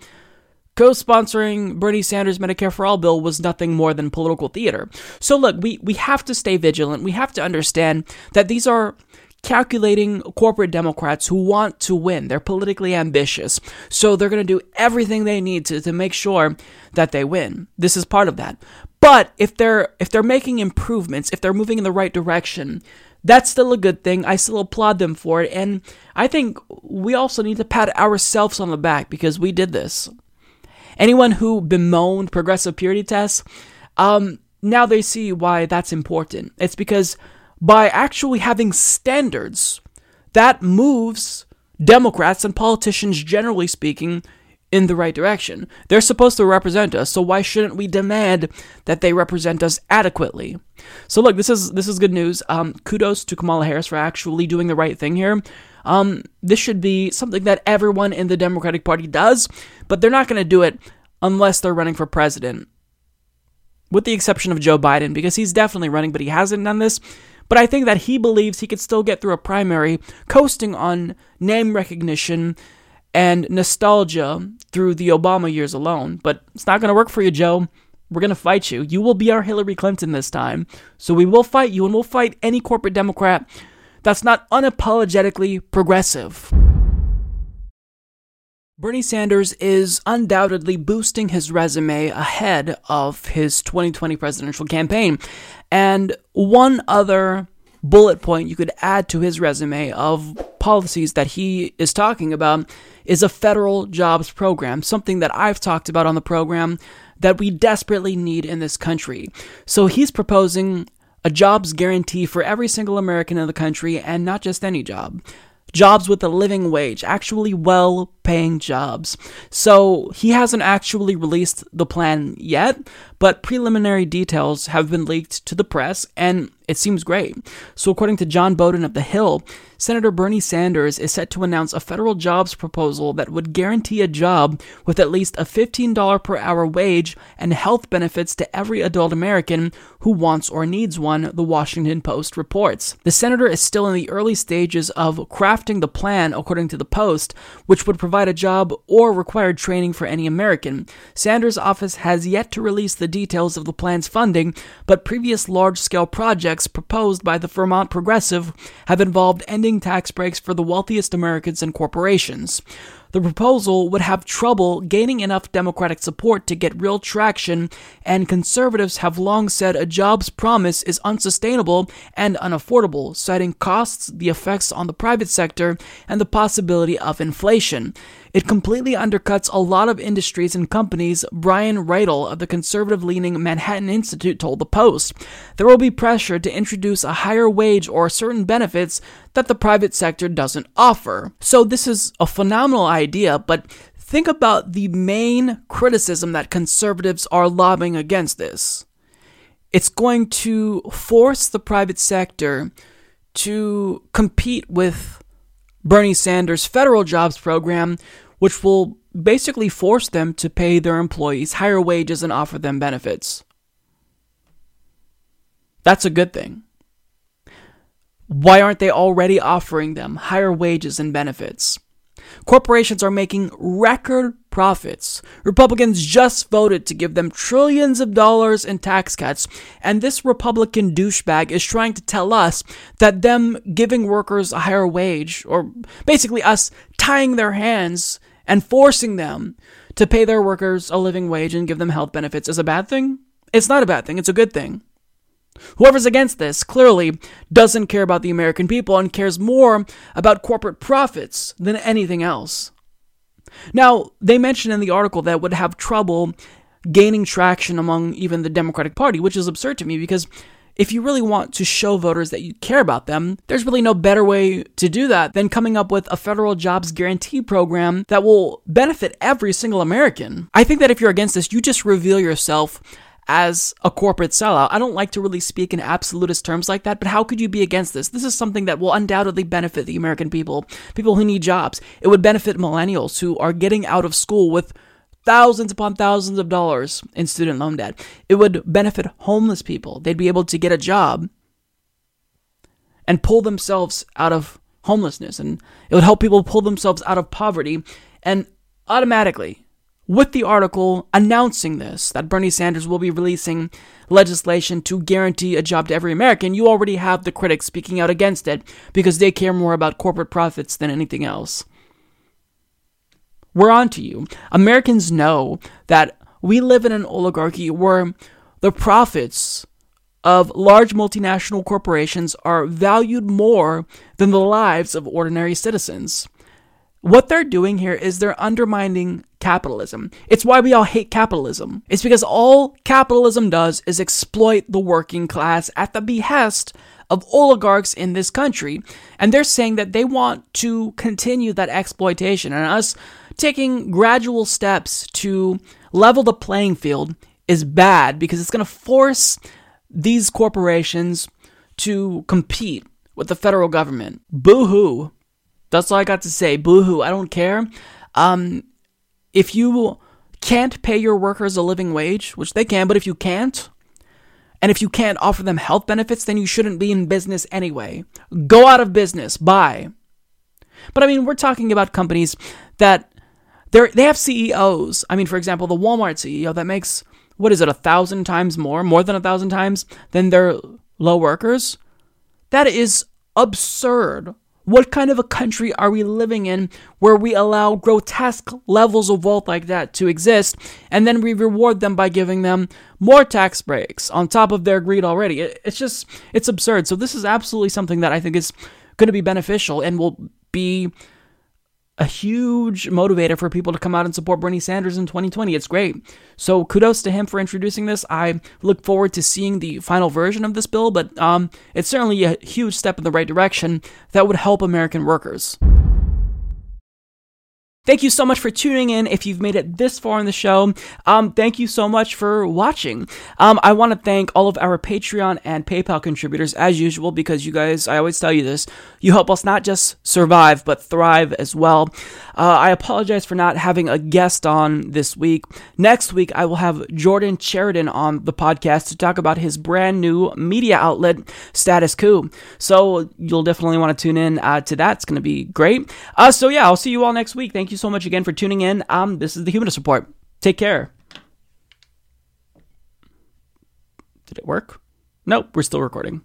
Speaker 1: co sponsoring Bernie Sanders' Medicare for All bill was nothing more than political theater. So, look, we, we have to stay vigilant. We have to understand that these are calculating corporate Democrats who want to win. They're politically ambitious. So they're going to do everything they need to, to make sure that they win. This is part of that. But if they're if they're making improvements, if they're moving in the right direction, that's still a good thing. I still applaud them for it. And I think we also need to pat ourselves on the back because we did this. Anyone who bemoaned progressive purity tests, um, now they see why that's important. It's because by actually having standards, that moves Democrats and politicians, generally speaking, in the right direction. They're supposed to represent us, so why shouldn't we demand that they represent us adequately? So look, this is this is good news. Um, kudos to Kamala Harris for actually doing the right thing here. Um, this should be something that everyone in the Democratic Party does, but they're not going to do it unless they're running for president. With the exception of Joe Biden, because he's definitely running, but he hasn't done this. But I think that he believes he could still get through a primary, coasting on name recognition and nostalgia through the Obama years alone. But it's not going to work for you, Joe. We're going to fight you. You will be our Hillary Clinton this time. So we will fight you, and we'll fight any corporate Democrat that's not unapologetically progressive. Bernie Sanders is undoubtedly boosting his resume ahead of his 2020 presidential campaign. And one other bullet point you could add to his resume of policies that he is talking about is a federal jobs program, something that I've talked about on the program that we desperately need in this country. So he's proposing a jobs guarantee for every single American in the country and not just any job jobs with a living wage, actually well paying jobs. So he hasn't actually released the plan yet, but preliminary details have been leaked to the press and it seems great. So, according to John Bowden of The Hill, Senator Bernie Sanders is set to announce a federal jobs proposal that would guarantee a job with at least a $15 per hour wage and health benefits to every adult American who wants or needs one, the Washington Post reports. The senator is still in the early stages of crafting the plan, according to the Post, which would provide a job or required training for any American. Sanders' office has yet to release the details of the plan's funding, but previous large scale projects proposed by the Vermont Progressive have involved ending tax breaks for the wealthiest Americans and corporations. The proposal would have trouble gaining enough Democratic support to get real traction, and conservatives have long said a jobs promise is unsustainable and unaffordable, citing costs, the effects on the private sector, and the possibility of inflation. It completely undercuts a lot of industries and companies, Brian Riedl of the conservative leaning Manhattan Institute told the Post. There will be pressure to introduce a higher wage or certain benefits that the private sector doesn't offer. So, this is a phenomenal idea, but think about the main criticism that conservatives are lobbying against this. It's going to force the private sector to compete with Bernie Sanders' federal jobs program, which will basically force them to pay their employees higher wages and offer them benefits. That's a good thing. Why aren't they already offering them higher wages and benefits? Corporations are making record profits. Republicans just voted to give them trillions of dollars in tax cuts, and this Republican douchebag is trying to tell us that them giving workers a higher wage, or basically us tying their hands and forcing them to pay their workers a living wage and give them health benefits, is a bad thing? It's not a bad thing, it's a good thing. Whoever's against this clearly doesn't care about the American people and cares more about corporate profits than anything else. Now, they mentioned in the article that would have trouble gaining traction among even the Democratic Party, which is absurd to me because if you really want to show voters that you care about them, there's really no better way to do that than coming up with a federal jobs guarantee program that will benefit every single American. I think that if you're against this, you just reveal yourself as a corporate sellout. I don't like to really speak in absolutist terms like that, but how could you be against this? This is something that will undoubtedly benefit the American people, people who need jobs. It would benefit millennials who are getting out of school with thousands upon thousands of dollars in student loan debt. It would benefit homeless people. They'd be able to get a job and pull themselves out of homelessness and it would help people pull themselves out of poverty and automatically with the article announcing this, that Bernie Sanders will be releasing legislation to guarantee a job to every American, you already have the critics speaking out against it because they care more about corporate profits than anything else. We're on to you. Americans know that we live in an oligarchy where the profits of large multinational corporations are valued more than the lives of ordinary citizens. What they're doing here is they're undermining capitalism. It's why we all hate capitalism. It's because all capitalism does is exploit the working class at the behest of oligarchs in this country. And they're saying that they want to continue that exploitation. And us taking gradual steps to level the playing field is bad because it's going to force these corporations to compete with the federal government. Boo hoo. That's all I got to say. Boo hoo. I don't care. Um, if you can't pay your workers a living wage, which they can, but if you can't, and if you can't offer them health benefits, then you shouldn't be in business anyway. Go out of business. Bye. But I mean, we're talking about companies that they they have CEOs. I mean, for example, the Walmart CEO that makes what is it a thousand times more, more than a thousand times than their low workers. That is absurd. What kind of a country are we living in where we allow grotesque levels of wealth like that to exist and then we reward them by giving them more tax breaks on top of their greed already? It's just, it's absurd. So, this is absolutely something that I think is going to be beneficial and will be a huge motivator for people to come out and support Bernie Sanders in 2020. It's great. So kudos to him for introducing this. I look forward to seeing the final version of this bill, but um, it's certainly a huge step in the right direction that would help American workers. Thank you so much for tuning in. If you've made it this far in the show, um, thank you so much for watching. Um, I want to thank all of our Patreon and PayPal contributors as usual because you guys, I always tell you this, you help us not just survive but thrive as well. Uh, I apologize for not having a guest on this week. Next week, I will have Jordan Chariton on the podcast to talk about his brand new media outlet, Status Coup. So you'll definitely want to tune in uh, to that. It's going to be great. Uh, so yeah, I'll see you all next week. You so much again for tuning in. Um, this is the Humanist Report. Take care. Did it work? Nope, we're still recording.